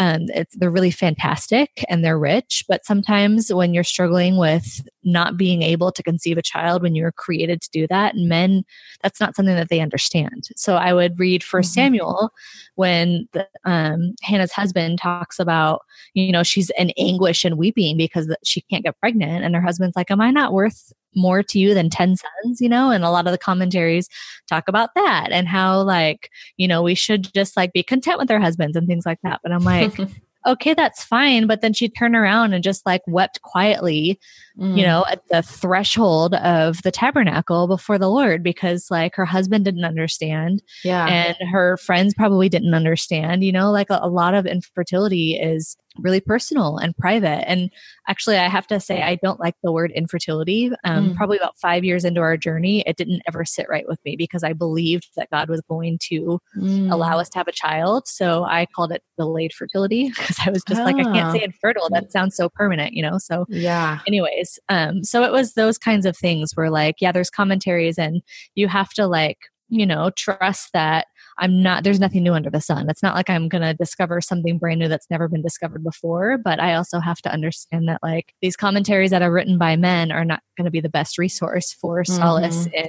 um, they're really fantastic and they're rich but sometimes when you're struggling with not being able to conceive a child when you were created to do that and men that's not something that they understand so i would read for mm-hmm. samuel when the, um, hannah's husband talks about you know she's in anguish and weeping because she can't get pregnant and her husband's like am i not worth more to you than 10 sons, you know? And a lot of the commentaries talk about that and how, like, you know, we should just like be content with our husbands and things like that. But I'm like, okay, that's fine. But then she turned around and just like wept quietly, mm. you know, at the threshold of the tabernacle before the Lord because like her husband didn't understand. Yeah. And her friends probably didn't understand, you know, like a, a lot of infertility is really personal and private. And actually, I have to say, I don't like the word infertility. Um, mm. Probably about five years into our journey, it didn't ever sit right with me because I believed that God was going to mm. allow us to have a child. So I called it delayed fertility because I was just like, I can't say ah. infertile. That sounds so permanent, you know? So, yeah. Anyways, um, so it was those kinds of things where, like, yeah, there's commentaries and you have to, like, you know, trust that I'm not, there's nothing new under the sun. It's not like I'm going to discover something brand new that's never been discovered before. But I also have to understand that, like, these commentaries that are written by men are not going to be the best resource for mm-hmm. solace in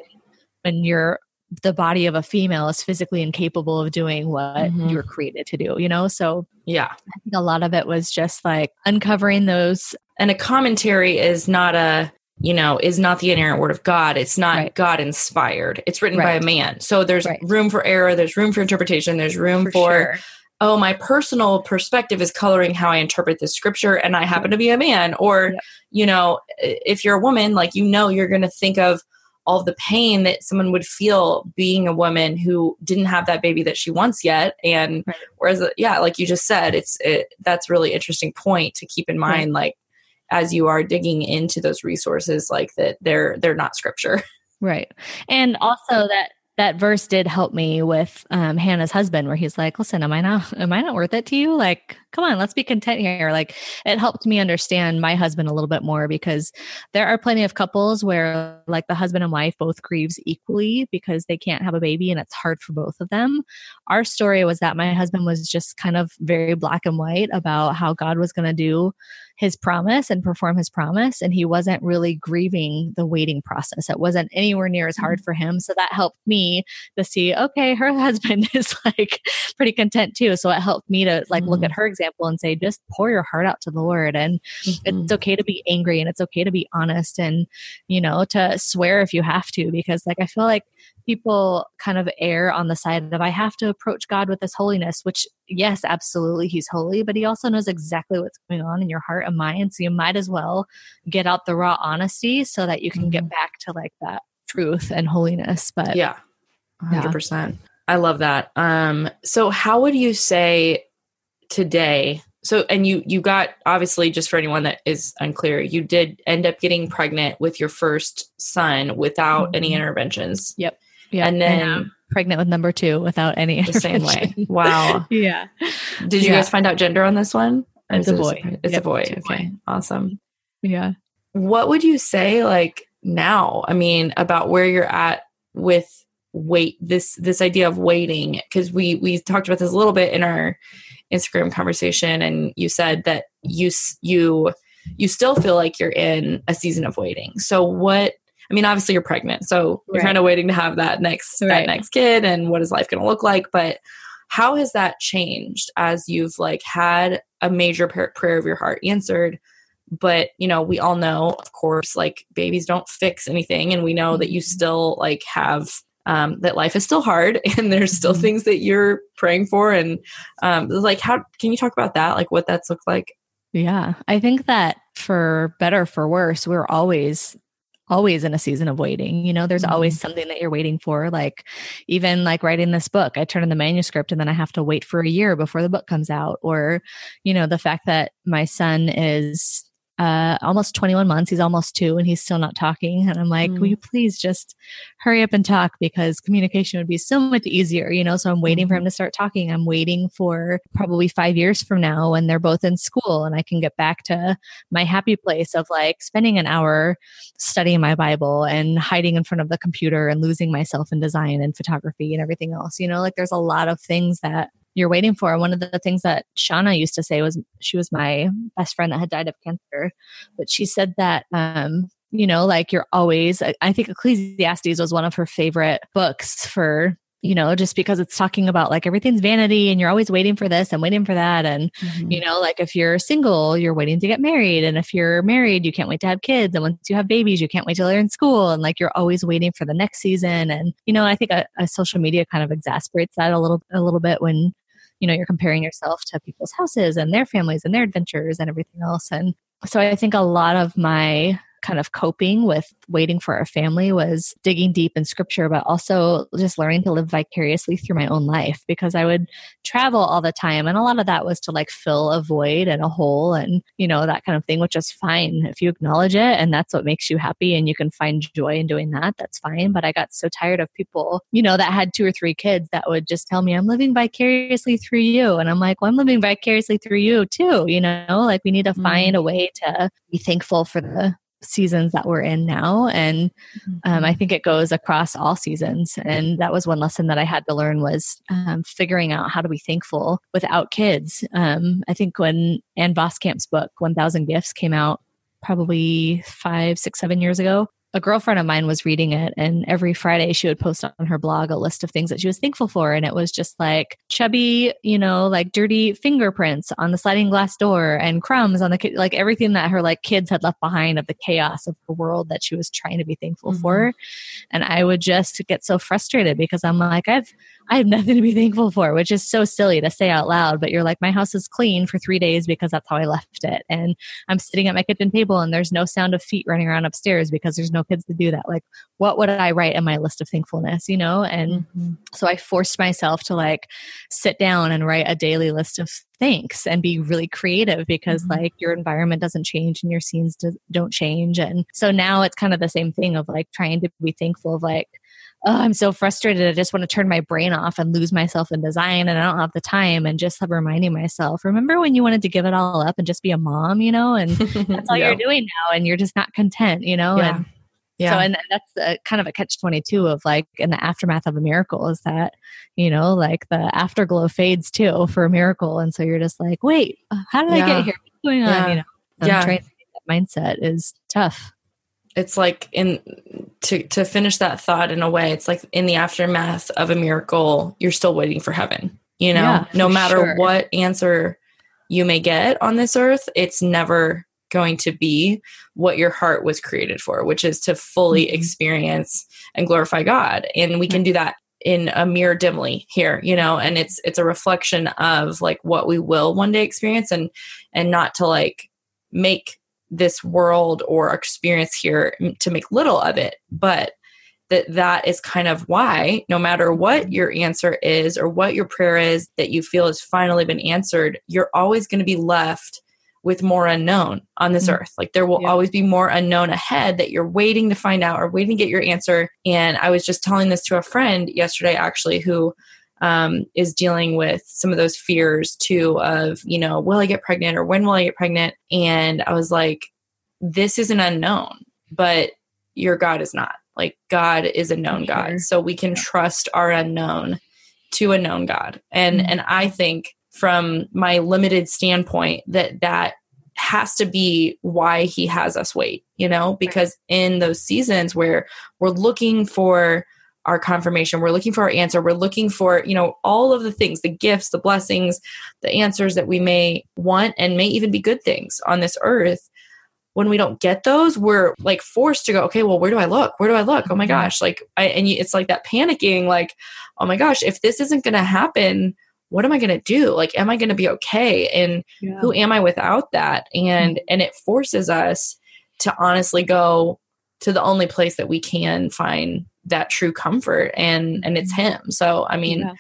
when you're the body of a female is physically incapable of doing what mm-hmm. you were created to do, you know? So, yeah, I think a lot of it was just like uncovering those. And a commentary is not a, you know, is not the inerrant word of God. It's not right. God inspired. It's written right. by a man. So there's right. room for error, there's room for interpretation, there's room for, for sure. oh, my personal perspective is coloring how I interpret the scripture, and I happen to be a man. Or, you know, if you're a woman, like, you know, you're going to think of all the pain that someone would feel being a woman who didn't have that baby that she wants yet and right. whereas yeah like you just said it's it, that's really interesting point to keep in mind right. like as you are digging into those resources like that they're they're not scripture right and also that that verse did help me with um, Hannah's husband, where he's like, "Listen, am I not am I not worth it to you? Like, come on, let's be content here." Like, it helped me understand my husband a little bit more because there are plenty of couples where like the husband and wife both grieves equally because they can't have a baby and it's hard for both of them. Our story was that my husband was just kind of very black and white about how God was going to do his promise and perform his promise. And he wasn't really grieving the waiting process. It wasn't anywhere near as hard mm-hmm. for him. So that helped me to see, okay, her husband is like pretty content too. So it helped me to like look at mm-hmm. her example and say, just pour your heart out to the Lord. And mm-hmm. it's okay to be angry and it's okay to be honest and, you know, to swear if you have to, because like I feel like people kind of err on the side of I have to approach God with this holiness, which yes, absolutely he's holy, but he also knows exactly what's going on in your heart and mind. So you might as well get out the raw honesty so that you can get mm-hmm. back to like that truth and holiness. But yeah, 100%. Yeah. I love that. Um so how would you say today so and you you got obviously just for anyone that is unclear you did end up getting pregnant with your first son without mm-hmm. any interventions yep yeah. And then and pregnant with number two without any the same way. Wow. yeah. Did you yeah. guys find out gender on this one? It's a boy. It's yep, a boy. Okay. Boy. Awesome. Yeah. What would you say like now? I mean, about where you're at with wait this this idea of waiting because we we talked about this a little bit in our Instagram conversation and you said that you you you still feel like you're in a season of waiting. So what I mean, obviously you're pregnant, so you're kind of waiting to have that next right. that next kid, and what is life going to look like? But how has that changed as you've like had a major prayer of your heart answered? But you know, we all know, of course, like babies don't fix anything, and we know that you mm-hmm. still like have um, that life is still hard and there's still mm-hmm. things that you're praying for and um, like how can you talk about that like what that's looked like yeah i think that for better for worse we're always always in a season of waiting. You know, there's mm-hmm. always something that you're waiting for. Like even like writing this book, I turn in the manuscript and then I have to wait for a year before the book comes out. Or, you know, the fact that my son is uh, almost 21 months. He's almost two and he's still not talking. And I'm like, mm. will you please just hurry up and talk because communication would be so much easier, you know? So I'm waiting for him mm-hmm. to start talking. I'm waiting for probably five years from now when they're both in school and I can get back to my happy place of like spending an hour studying my Bible and hiding in front of the computer and losing myself in design and photography and everything else. You know, like there's a lot of things that you're waiting for. One of the things that Shauna used to say was she was my best friend that had died of cancer, but she said that um, you know, like you're always. I think Ecclesiastes was one of her favorite books for you know, just because it's talking about like everything's vanity and you're always waiting for this and waiting for that. And, mm-hmm. you know, like if you're single, you're waiting to get married. And if you're married, you can't wait to have kids. And once you have babies, you can't wait till they're in school. And like you're always waiting for the next season. And, you know, I think a, a social media kind of exasperates that a little, a little bit when you know you're comparing yourself to people's houses and their families and their adventures and everything else. And so i think a lot of my kind of coping with waiting for our family was digging deep in scripture, but also just learning to live vicariously through my own life because I would travel all the time. And a lot of that was to like fill a void and a hole and, you know, that kind of thing, which is fine. If you acknowledge it and that's what makes you happy and you can find joy in doing that, that's fine. But I got so tired of people, you know, that had two or three kids that would just tell me, I'm living vicariously through you. And I'm like, well, I'm living vicariously through you too. You know, like we need to find mm. a way to be thankful for the seasons that we're in now and um, i mm-hmm. think it goes across all seasons and that was one lesson that i had to learn was um, figuring out how to be thankful without kids um, i think when ann voskamp's book 1000 gifts came out probably five six seven years ago a girlfriend of mine was reading it and every friday she would post on her blog a list of things that she was thankful for and it was just like chubby you know like dirty fingerprints on the sliding glass door and crumbs on the like everything that her like kids had left behind of the chaos of the world that she was trying to be thankful mm-hmm. for and i would just get so frustrated because i'm like i've I have nothing to be thankful for, which is so silly to say out loud. But you're like, my house is clean for three days because that's how I left it. And I'm sitting at my kitchen table and there's no sound of feet running around upstairs because there's no kids to do that. Like, what would I write in my list of thankfulness, you know? And mm-hmm. so I forced myself to like sit down and write a daily list of thanks and be really creative because mm-hmm. like your environment doesn't change and your scenes do, don't change. And so now it's kind of the same thing of like trying to be thankful of like, oh, I'm so frustrated. I just want to turn my brain off and lose myself in design and I don't have the time and just reminding myself, remember when you wanted to give it all up and just be a mom, you know, and that's all yeah. you're doing now and you're just not content, you know? Yeah. And yeah. so, and that's a, kind of a catch 22 of like in the aftermath of a miracle is that, you know, like the afterglow fades too for a miracle. And so you're just like, wait, uh, how did yeah. I get here? What's going on? You know, yeah. trying to that mindset is tough it's like in to to finish that thought in a way it's like in the aftermath of a miracle you're still waiting for heaven you know yeah, no matter sure. what answer you may get on this earth it's never going to be what your heart was created for which is to fully mm-hmm. experience and glorify god and we can do that in a mirror dimly here you know and it's it's a reflection of like what we will one day experience and and not to like make this world or experience here to make little of it but that that is kind of why no matter what your answer is or what your prayer is that you feel has finally been answered you're always going to be left with more unknown on this mm-hmm. earth like there will yeah. always be more unknown ahead that you're waiting to find out or waiting to get your answer and i was just telling this to a friend yesterday actually who um, is dealing with some of those fears too of you know will i get pregnant or when will i get pregnant and i was like this is an unknown but your god is not like god is a known sure. god so we can yeah. trust our unknown to a known god and mm-hmm. and i think from my limited standpoint that that has to be why he has us wait you know because in those seasons where we're looking for our confirmation. We're looking for our answer. We're looking for you know all of the things the gifts the blessings the answers that we may want and may even be good things on this earth. When we don't get those we're like forced to go okay well where do i look? Where do i look? Oh my mm-hmm. gosh like i and it's like that panicking like oh my gosh if this isn't going to happen what am i going to do? Like am i going to be okay? And yeah. who am i without that? And mm-hmm. and it forces us to honestly go to the only place that we can find that true comfort and and it's mm-hmm. him so i mean yeah.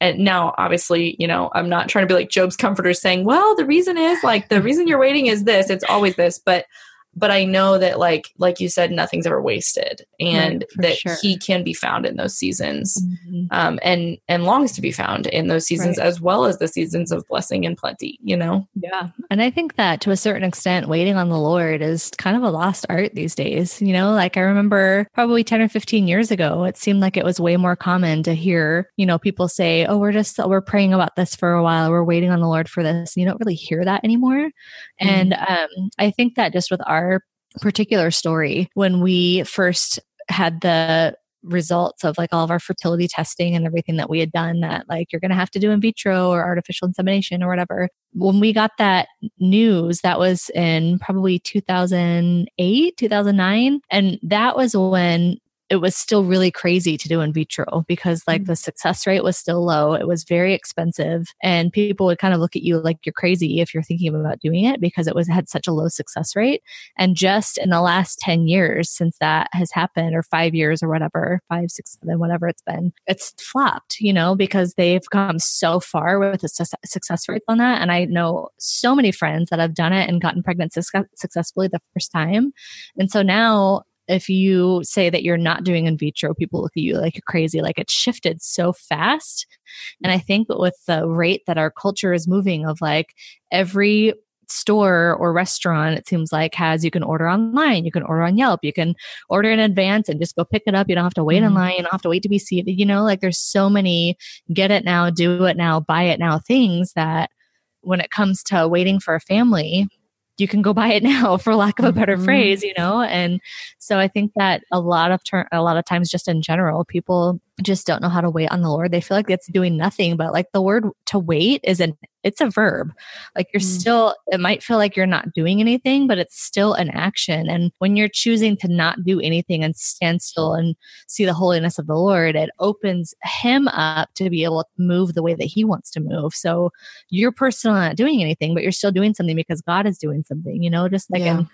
and now obviously you know i'm not trying to be like job's comforter saying well the reason is like the reason you're waiting is this it's always this but but I know that like like you said, nothing's ever wasted, and right, that sure. he can be found in those seasons, mm-hmm. um, and and longs to be found in those seasons right. as well as the seasons of blessing and plenty. You know, yeah. And I think that to a certain extent, waiting on the Lord is kind of a lost art these days. You know, like I remember probably ten or fifteen years ago, it seemed like it was way more common to hear you know people say, "Oh, we're just we're praying about this for a while, we're waiting on the Lord for this." And you don't really hear that anymore, mm-hmm. and um, I think that just with our our particular story when we first had the results of like all of our fertility testing and everything that we had done that like you're going to have to do in vitro or artificial insemination or whatever when we got that news that was in probably 2008 2009 and that was when it was still really crazy to do in vitro because like mm-hmm. the success rate was still low. It was very expensive and people would kind of look at you like you're crazy if you're thinking about doing it because it was had such a low success rate. And just in the last 10 years since that has happened or five years or whatever, five, six, seven, whatever it's been, it's flopped, you know, because they've come so far with the su- success rates on that. And I know so many friends that have done it and gotten pregnant su- successfully the first time. And so now if you say that you're not doing in vitro, people look at you like you're crazy. Like it shifted so fast. And I think with the rate that our culture is moving, of like every store or restaurant, it seems like has you can order online, you can order on Yelp, you can order in advance and just go pick it up. You don't have to wait mm-hmm. in line, you don't have to wait to be seated. You know, like there's so many get it now, do it now, buy it now things that when it comes to waiting for a family, you can go buy it now for lack of a better mm-hmm. phrase you know and so i think that a lot of ter- a lot of times just in general people just don't know how to wait on the lord they feel like it's doing nothing but like the word to wait is an it's a verb like you're mm-hmm. still it might feel like you're not doing anything but it's still an action and when you're choosing to not do anything and stand still and see the holiness of the lord it opens him up to be able to move the way that he wants to move so you're personally not doing anything but you're still doing something because god is doing something, you know, just like yeah. in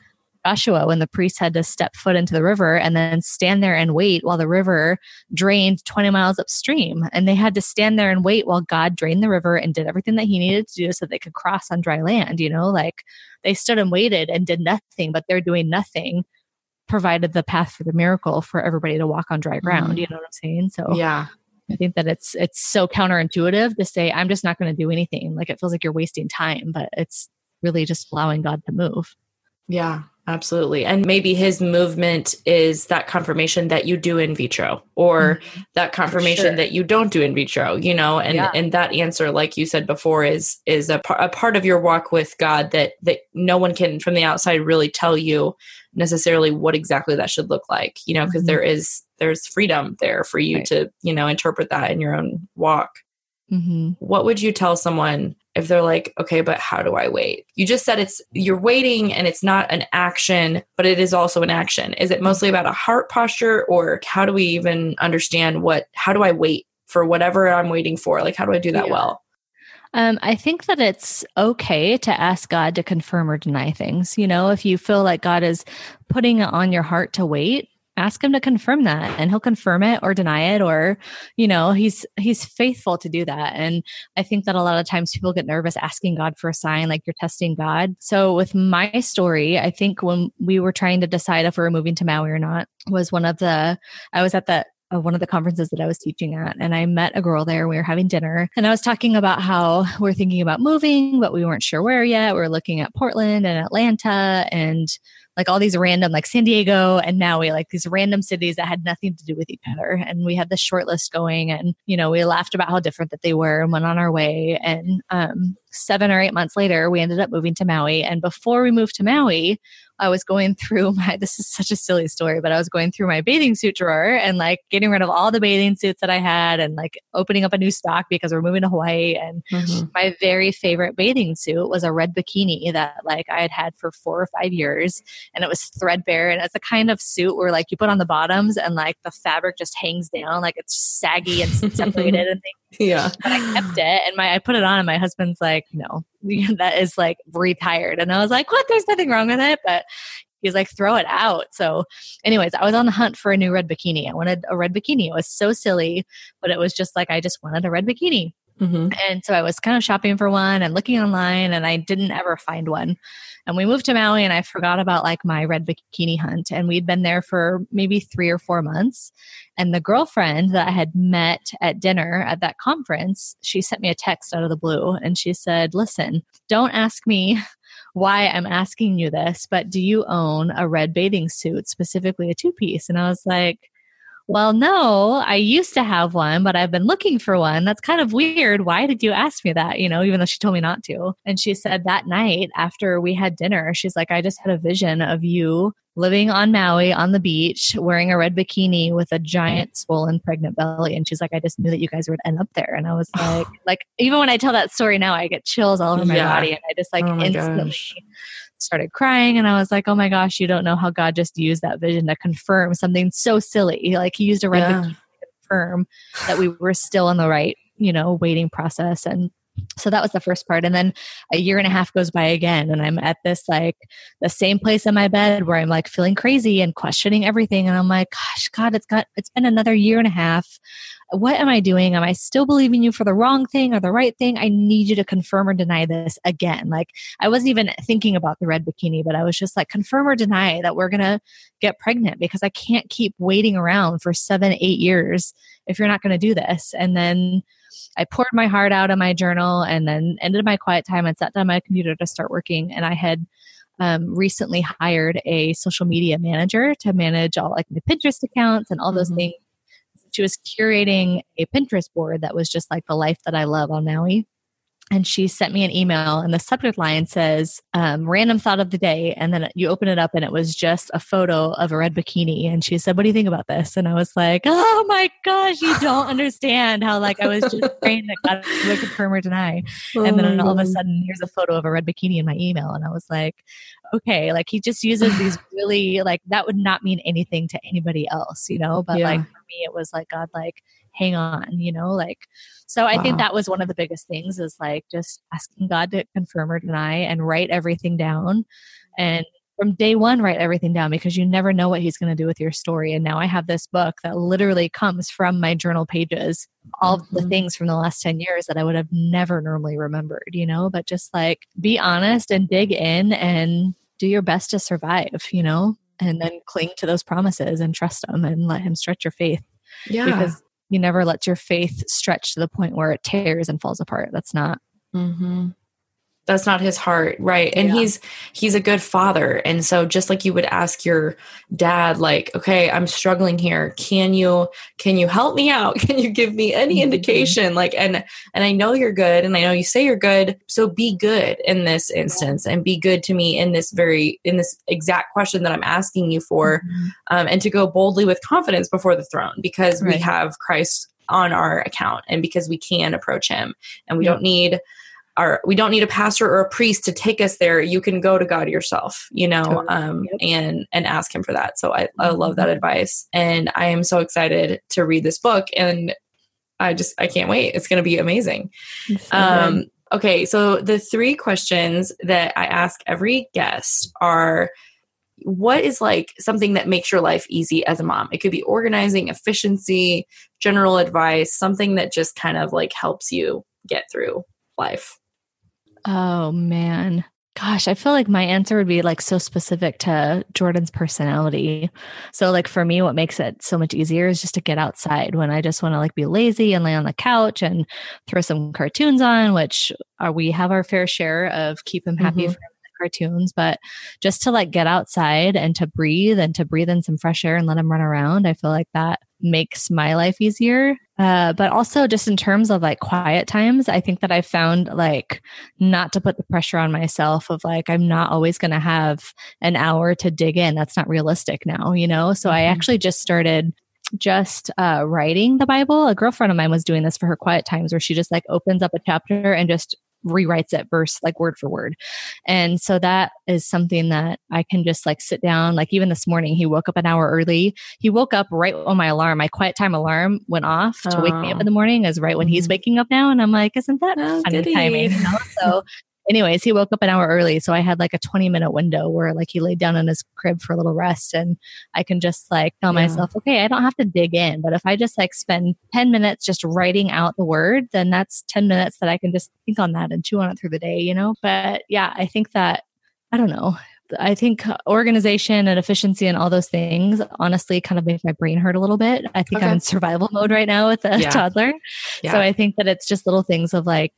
Joshua when the priest had to step foot into the river and then stand there and wait while the river drained 20 miles upstream. And they had to stand there and wait while God drained the river and did everything that he needed to do so they could cross on dry land, you know, like they stood and waited and did nothing, but they're doing nothing provided the path for the miracle for everybody to walk on dry ground. Mm. You know what I'm saying? So yeah. I think that it's it's so counterintuitive to say I'm just not going to do anything. Like it feels like you're wasting time, but it's really just allowing God to move. Yeah, absolutely. And maybe his movement is that confirmation that you do in vitro or mm-hmm. that confirmation sure. that you don't do in vitro, you know, and yeah. and that answer like you said before is is a, par- a part of your walk with God that that no one can from the outside really tell you necessarily what exactly that should look like, you know, because mm-hmm. there's freedom there for you right. to, you know, interpret that in your own walk. Mm-hmm. What would you tell someone if they're like, okay, but how do I wait? You just said it's you're waiting and it's not an action, but it is also an action. Is it mostly about a heart posture or how do we even understand what how do I wait for whatever I'm waiting for? Like how do I do that yeah. well? Um, I think that it's okay to ask God to confirm or deny things. You know, if you feel like God is putting it on your heart to wait, ask him to confirm that and he'll confirm it or deny it or you know he's he's faithful to do that and i think that a lot of times people get nervous asking god for a sign like you're testing god so with my story i think when we were trying to decide if we were moving to maui or not was one of the i was at the of one of the conferences that I was teaching at. And I met a girl there. We were having dinner and I was talking about how we're thinking about moving, but we weren't sure where yet. We are looking at Portland and Atlanta and like all these random like San Diego and Maui, like these random cities that had nothing to do with each other. And we had this short list going and, you know, we laughed about how different that they were and went on our way. And um, seven or eight months later, we ended up moving to Maui. And before we moved to Maui, I was going through my, this is such a silly story, but I was going through my bathing suit drawer and like getting rid of all the bathing suits that I had and like opening up a new stock because we're moving to Hawaii. And mm-hmm. my very favorite bathing suit was a red bikini that like I had had for four or five years and it was threadbare. And it's a kind of suit where like you put on the bottoms and like the fabric just hangs down, like it's saggy and separated and things yeah. But I kept it and my I put it on and my husband's like, no, that is like retired. And I was like, what? There's nothing wrong with it. But he's like, throw it out. So, anyways, I was on the hunt for a new red bikini. I wanted a red bikini. It was so silly, but it was just like, I just wanted a red bikini. Mm-hmm. And so I was kind of shopping for one and looking online, and I didn't ever find one. And we moved to Maui, and I forgot about like my red bikini hunt. And we'd been there for maybe three or four months. And the girlfriend that I had met at dinner at that conference, she sent me a text out of the blue, and she said, "Listen, don't ask me." Why I'm asking you this, but do you own a red bathing suit, specifically a two piece? And I was like, well, no, I used to have one, but I've been looking for one. That's kind of weird. Why did you ask me that? You know, even though she told me not to. And she said that night after we had dinner, she's like, I just had a vision of you living on Maui on the beach, wearing a red bikini with a giant swollen pregnant belly. And she's like, I just knew that you guys would end up there. And I was like, like, even when I tell that story now, I get chills all over my yeah. body. And I just like oh instantly gosh started crying and I was like, oh my gosh, you don't know how God just used that vision to confirm something so silly. Like he used a red yeah. to confirm that we were still in the right, you know, waiting process. And so that was the first part. And then a year and a half goes by again. And I'm at this like the same place in my bed where I'm like feeling crazy and questioning everything. And I'm like, gosh, God, it's got, it's been another year and a half what am I doing? Am I still believing you for the wrong thing or the right thing? I need you to confirm or deny this again. Like I wasn't even thinking about the red bikini, but I was just like, confirm or deny that we're going to get pregnant because I can't keep waiting around for seven, eight years if you're not going to do this. And then I poured my heart out in my journal and then ended my quiet time and sat down my computer to start working. And I had um, recently hired a social media manager to manage all like my Pinterest accounts and all those mm-hmm. things she was curating a Pinterest board that was just like the life that I love on Maui. And she sent me an email and the subject line says um, random thought of the day. And then you open it up and it was just a photo of a red bikini. And she said what do you think about this? And i was like oh my gosh you don't understand how like i was just praying that god would confirm or deny. Oh and then all of a sudden here's a photo of a red bikini in my email and i was like okay. Like he just uses these really like that would not mean anything to anybody else you know? But yeah. like for me it was like god like hang on you know like so I wow. think that was one of the biggest things is like just asking God to confirm or deny and write everything down. And from day one, write everything down because you never know what he's going to do with your story. And now I have this book that literally comes from my journal pages, all mm-hmm. the things from the last 10 years that I would have never normally remembered, you know, but just like be honest and dig in and do your best to survive, you know, and then cling to those promises and trust them and let him stretch your faith. Yeah. Because you never let your faith stretch to the point where it tears and falls apart. That's not mm-hmm that's not his heart right and yeah. he's he's a good father and so just like you would ask your dad like okay i'm struggling here can you can you help me out can you give me any mm-hmm. indication like and and i know you're good and i know you say you're good so be good in this instance and be good to me in this very in this exact question that i'm asking you for mm-hmm. um, and to go boldly with confidence before the throne because right. we have christ on our account and because we can approach him and we don't need our we don't need a pastor or a priest to take us there. You can go to god yourself you know totally. um, yep. and and ask him for that. So I, I love that mm-hmm. advice. And i am so excited to read this book and i just i can't wait. It's going to be amazing. So um, okay so the three questions that i ask every guest are what is like something that makes your life easy as a mom? It could be organizing efficiency general advice something that just kind of like helps you get through life Oh man. Gosh, I feel like my answer would be like so specific to Jordan's personality. So like for me what makes it so much easier is just to get outside when I just want to like be lazy and lay on the couch and throw some cartoons on, which are we have our fair share of keep him happy mm-hmm. for cartoons, but just to like get outside and to breathe and to breathe in some fresh air and let him run around, I feel like that makes my life easier. Uh, but also just in terms of like quiet times, I think that I found like not to put the pressure on myself of like, I'm not always going to have an hour to dig in. That's not realistic now, you know? So mm-hmm. I actually just started just uh, writing the Bible. A girlfriend of mine was doing this for her quiet times where she just like opens up a chapter and just rewrites it verse like word for word. And so that is something that I can just like sit down. Like even this morning, he woke up an hour early. He woke up right when my alarm, my quiet time alarm went off to oh. wake me up in the morning is right when he's mm-hmm. waking up now. And I'm like, isn't that oh, funny timing? You know? So anyways, he woke up an hour early. So I had like a 20 minute window where like he laid down in his crib for a little rest and I can just like tell yeah. myself, okay, I don't have to dig in. But if I just like spend 10 minutes just writing out the word, then that's 10 minutes that I can just think on that and chew on it through the day, you know? But yeah, I think that, I don't know. I think organization and efficiency and all those things honestly kind of make my brain hurt a little bit. I think okay. I'm in survival mode right now with a yeah. toddler. Yeah. So I think that it's just little things of like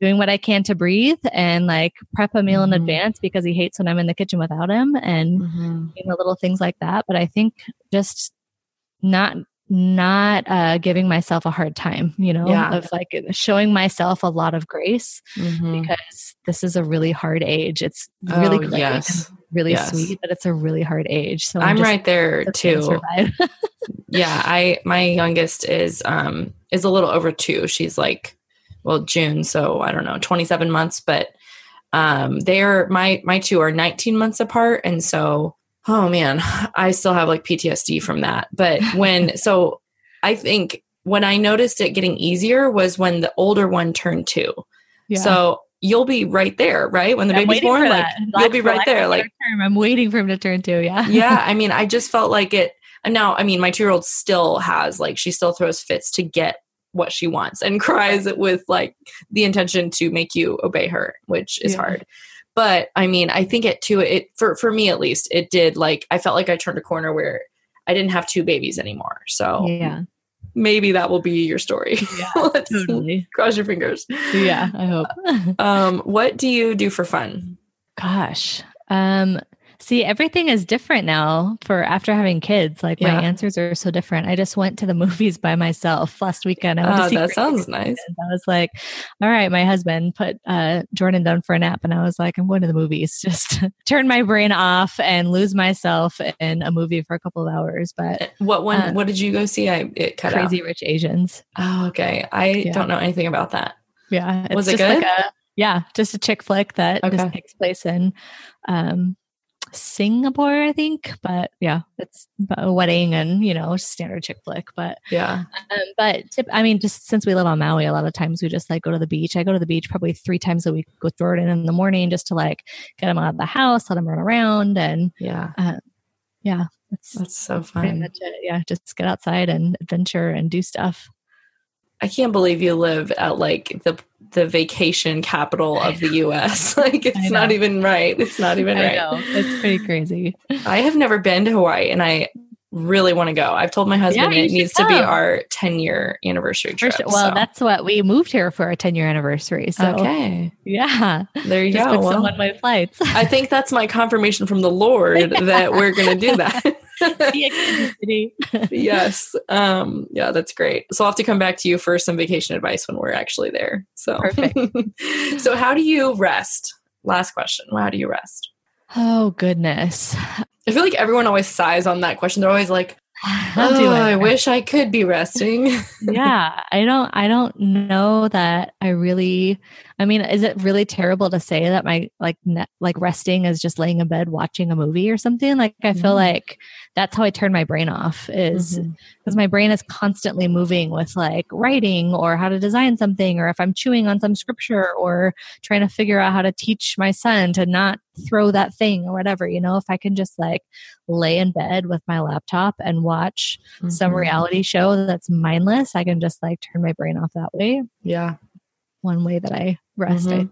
doing what I can to breathe and like prep a meal mm-hmm. in advance because he hates when I'm in the kitchen without him and mm-hmm. you know little things like that. But I think just not not uh, giving myself a hard time, you know, yeah. of like showing myself a lot of grace mm-hmm. because this is a really hard age. It's really oh, great yes. really yes. sweet, but it's a really hard age. So I'm, I'm right there too. yeah, I my youngest is um is a little over two. She's like well June, so I don't know, 27 months, but um they're my my two are 19 months apart and so oh man, I still have like PTSD from that. But when so I think when I noticed it getting easier was when the older one turned 2. Yeah. So you'll be right there, right? When the I'm baby's born, like you'll be right there. Like term. I'm waiting for him to turn two. Yeah. yeah. I mean, I just felt like it. And now, I mean, my two year old still has like she still throws fits to get what she wants and cries with like the intention to make you obey her, which is yeah. hard. But I mean, I think it too it for for me at least, it did like I felt like I turned a corner where I didn't have two babies anymore. So yeah. Maybe that will be your story. Yeah, totally. Cross your fingers. Yeah, I hope. um, what do you do for fun? Gosh. Um, See, everything is different now for after having kids. Like Yeah. my answers are so different. I just went to the movies by myself last weekend. I Oh, that sounds nice. and I was like, all right, my husband put uh, Jordan down for a nap. And I was like, I'm going to the movies. Just turn my brain off and lose myself in a movie for a couple of hours. But What one? Uh, what did you go see? I it cut Crazy Rich Asians. Oh, okay. I Yeah. don't know anything about that. Yeah. It's Was it just like good? a, yeah, just a chick flick that Okay. just takes place in um, Singapore, I think. But yeah, it's about a wedding and, you know, standard chick flick. But Yeah. Um, but tip, I mean, just since we live on Maui, a lot of times we just like go to the beach. I go to the beach probably three times a week with Jordan in the morning just to like get him out of the house, let him run around, and Yeah. yeah, that's That's so fun. much it. Yeah, just get outside and adventure and do stuff. I can't believe you live at like the the vacation capital of the US. like it's not even right. It's not even I right. know it's pretty crazy. I have never been to Hawaii and I really want to go. I've told my husband Yeah, it needs to be our 10 year anniversary trip. sure. Well, so. that's what we moved here for our 10 year anniversary. So okay. yeah, There you just go. Well, way flights. I think that's my confirmation from the Lord that we're going to do that. See you, Kansas City. yes. Um, yeah, that's great. So I'll have to come back to you for some vacation advice when we're actually there. So Perfect. so how do you rest? Last question. How do you rest? oh goodness. I feel like everyone always sighs on that question. They're always like, oh. I wish I could be resting. yeah i don't i don't know that i really i mean is it really terrible to say that my like ne- like resting is just laying in bed watching a movie or something like i feel Mhm. like that's how i turn my brain off is because my brain is constantly moving with like writing or how to design something or if i'm chewing on some scripture or trying to figure out how to teach my son to not throw that thing or whatever you know if i can just like lay in bed with my laptop and watch some Mhm. reality show that's mindless, I can just like turn my brain off that way. Yeah. One way that I rest. I- Mhm.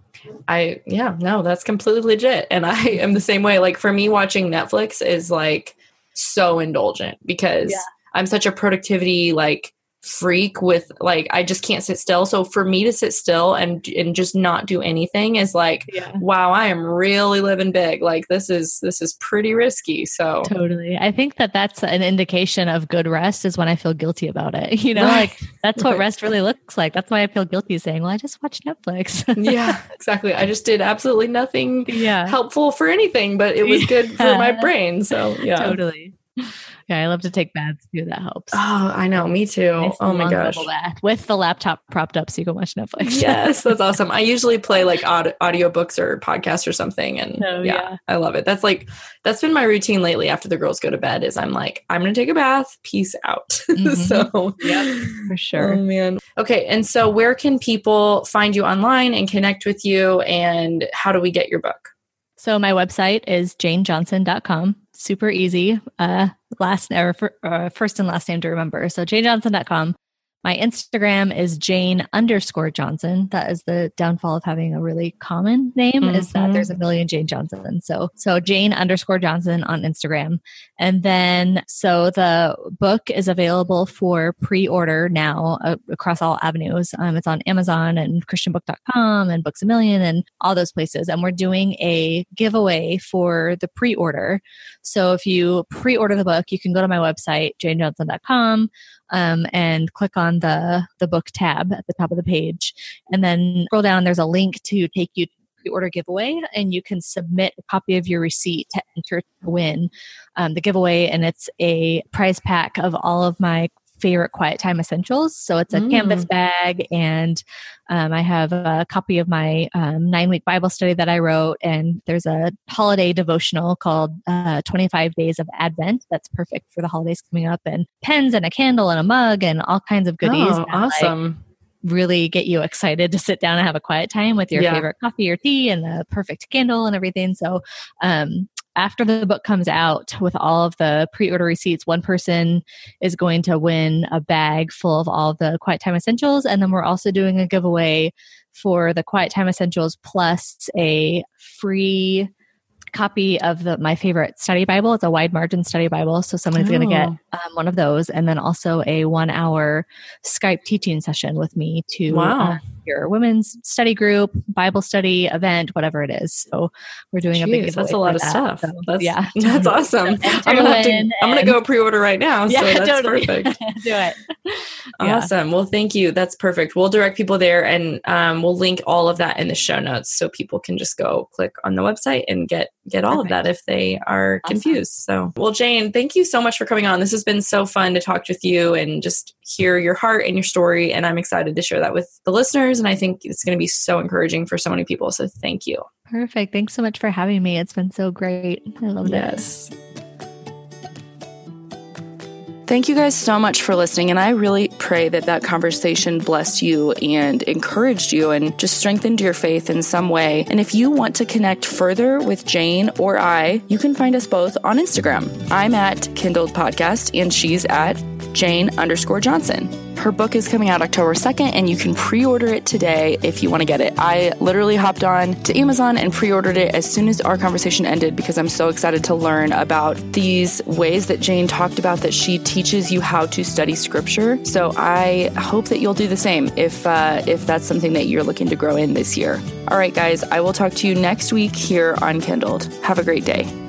I yeah, no, that's completely legit. And I am the same way. Like for me watching Netflix is like so indulgent because Yeah. I'm such a productivity like freak with like I just can't sit still. So for me to sit still and and just not do anything is like yeah. wow, I am really living big. Like this is this is pretty risky. So Totally. I think that that's an indication of good rest is when I feel guilty about it. You know, Right. like that's what Right. rest really looks like. That's why I feel guilty saying, well, I just watched Netflix. yeah, exactly. I just did absolutely nothing yeah. helpful for anything, but it was good for my brain. So yeah. Totally. Yeah. I love to take baths too. That helps. Oh, I know. Me too. Nice oh my gosh. with the laptop propped up so you can watch Netflix. yes, that's awesome. I usually play like aud- audiobooks or podcasts or something and Oh, yeah, yeah. I love it. That's like that's been my routine lately after the girls go to bed is I'm like I'm going to take a bath, peace out. Mhm. so yeah, for sure. Oh man. Okay, and so where can people find you online and connect with you and how do we get your book? So my website is janejohnson.com. Super easy. Uh, last or uh, first and last name to remember. So janejohnson.com. My Instagram is Jane underscore Johnson. That is the downfall of having a really common name is that Mhm. there's a million Jane Johnson. So so Jane underscore Johnson on Instagram. And then so the book is available for pre-order now uh, across all avenues. Um, it's on Amazon and christianbook.com and Books a Million and all those places. And we're doing a giveaway for the pre-order. So if you pre-order the book, you can go to my website, janejohnson.com, um, and click on the the book tab at the top of the page, and then scroll down. There's a link to take you to the pre-order giveaway, and you can submit a copy of your receipt to enter to win um, the giveaway. And it's a prize pack of all of my favorite quiet time essentials. So it's a Mm. canvas bag, and um, I have a copy of my um, nine week Bible study that I wrote, and there's a holiday devotional called uh, 25 Days of Advent that's perfect for the holidays coming up, and pens and a candle and a mug and all kinds of goodies. Oh, that, like, awesome. really get you excited to sit down and have a quiet time with your Yeah. favorite coffee or tea and the perfect candle and everything. So, um, after the book comes out with all of the pre-order receipts, one person is going to win a bag full of all of the Quiet Time Essentials, and then we're also doing a giveaway for the Quiet Time Essentials plus a free copy of the my favorite study bible it's a wide margin study bible so somebody's going to get Oh. um, one of those and then also a one hour skype teaching session with me to Wow. uh, your women's study group, Bible study event, whatever it is. So we're doing Jeez, a big that's a lot of that. stuff. So, that's, yeah, that's awesome. I'm gonna, have to, I'm gonna go pre-order right now. Yeah, so that's totally. perfect. Do it. Awesome. Well, thank you. That's perfect. We'll direct people there and um, we'll link all of that in the show notes so people can just go click on the website and get get all Perfect. of that if they are Awesome. confused. So, well, Jane, thank you so much for coming on. This has been so fun to talk with you and just hear your heart and your story. And I'm excited to share that with the listeners. And I think it's going to be so encouraging for so many people. So, thank you. Perfect. Thanks so much for having me. It's been so great. I love. Yes. Thank you guys so much for listening. And I really pray that that conversation blessed you and encouraged you and just strengthened your faith in some way. And if you want to connect further with Jane or I, you can find us both on Instagram. I'm at Kindled Podcast and she's at Jane underscore Johnson. Her book is coming out October 2nd, and you can pre order it today if you want to get it. I literally hopped on to Amazon and pre ordered it as soon as our conversation ended because I'm so excited to learn about these ways that Jane talked about that she teaches you how to study scripture. So I hope that you'll do the same if, uh, if that's something that you're looking to grow in this year. All right, guys, I will talk to you next week here on Kindled. Have a great day.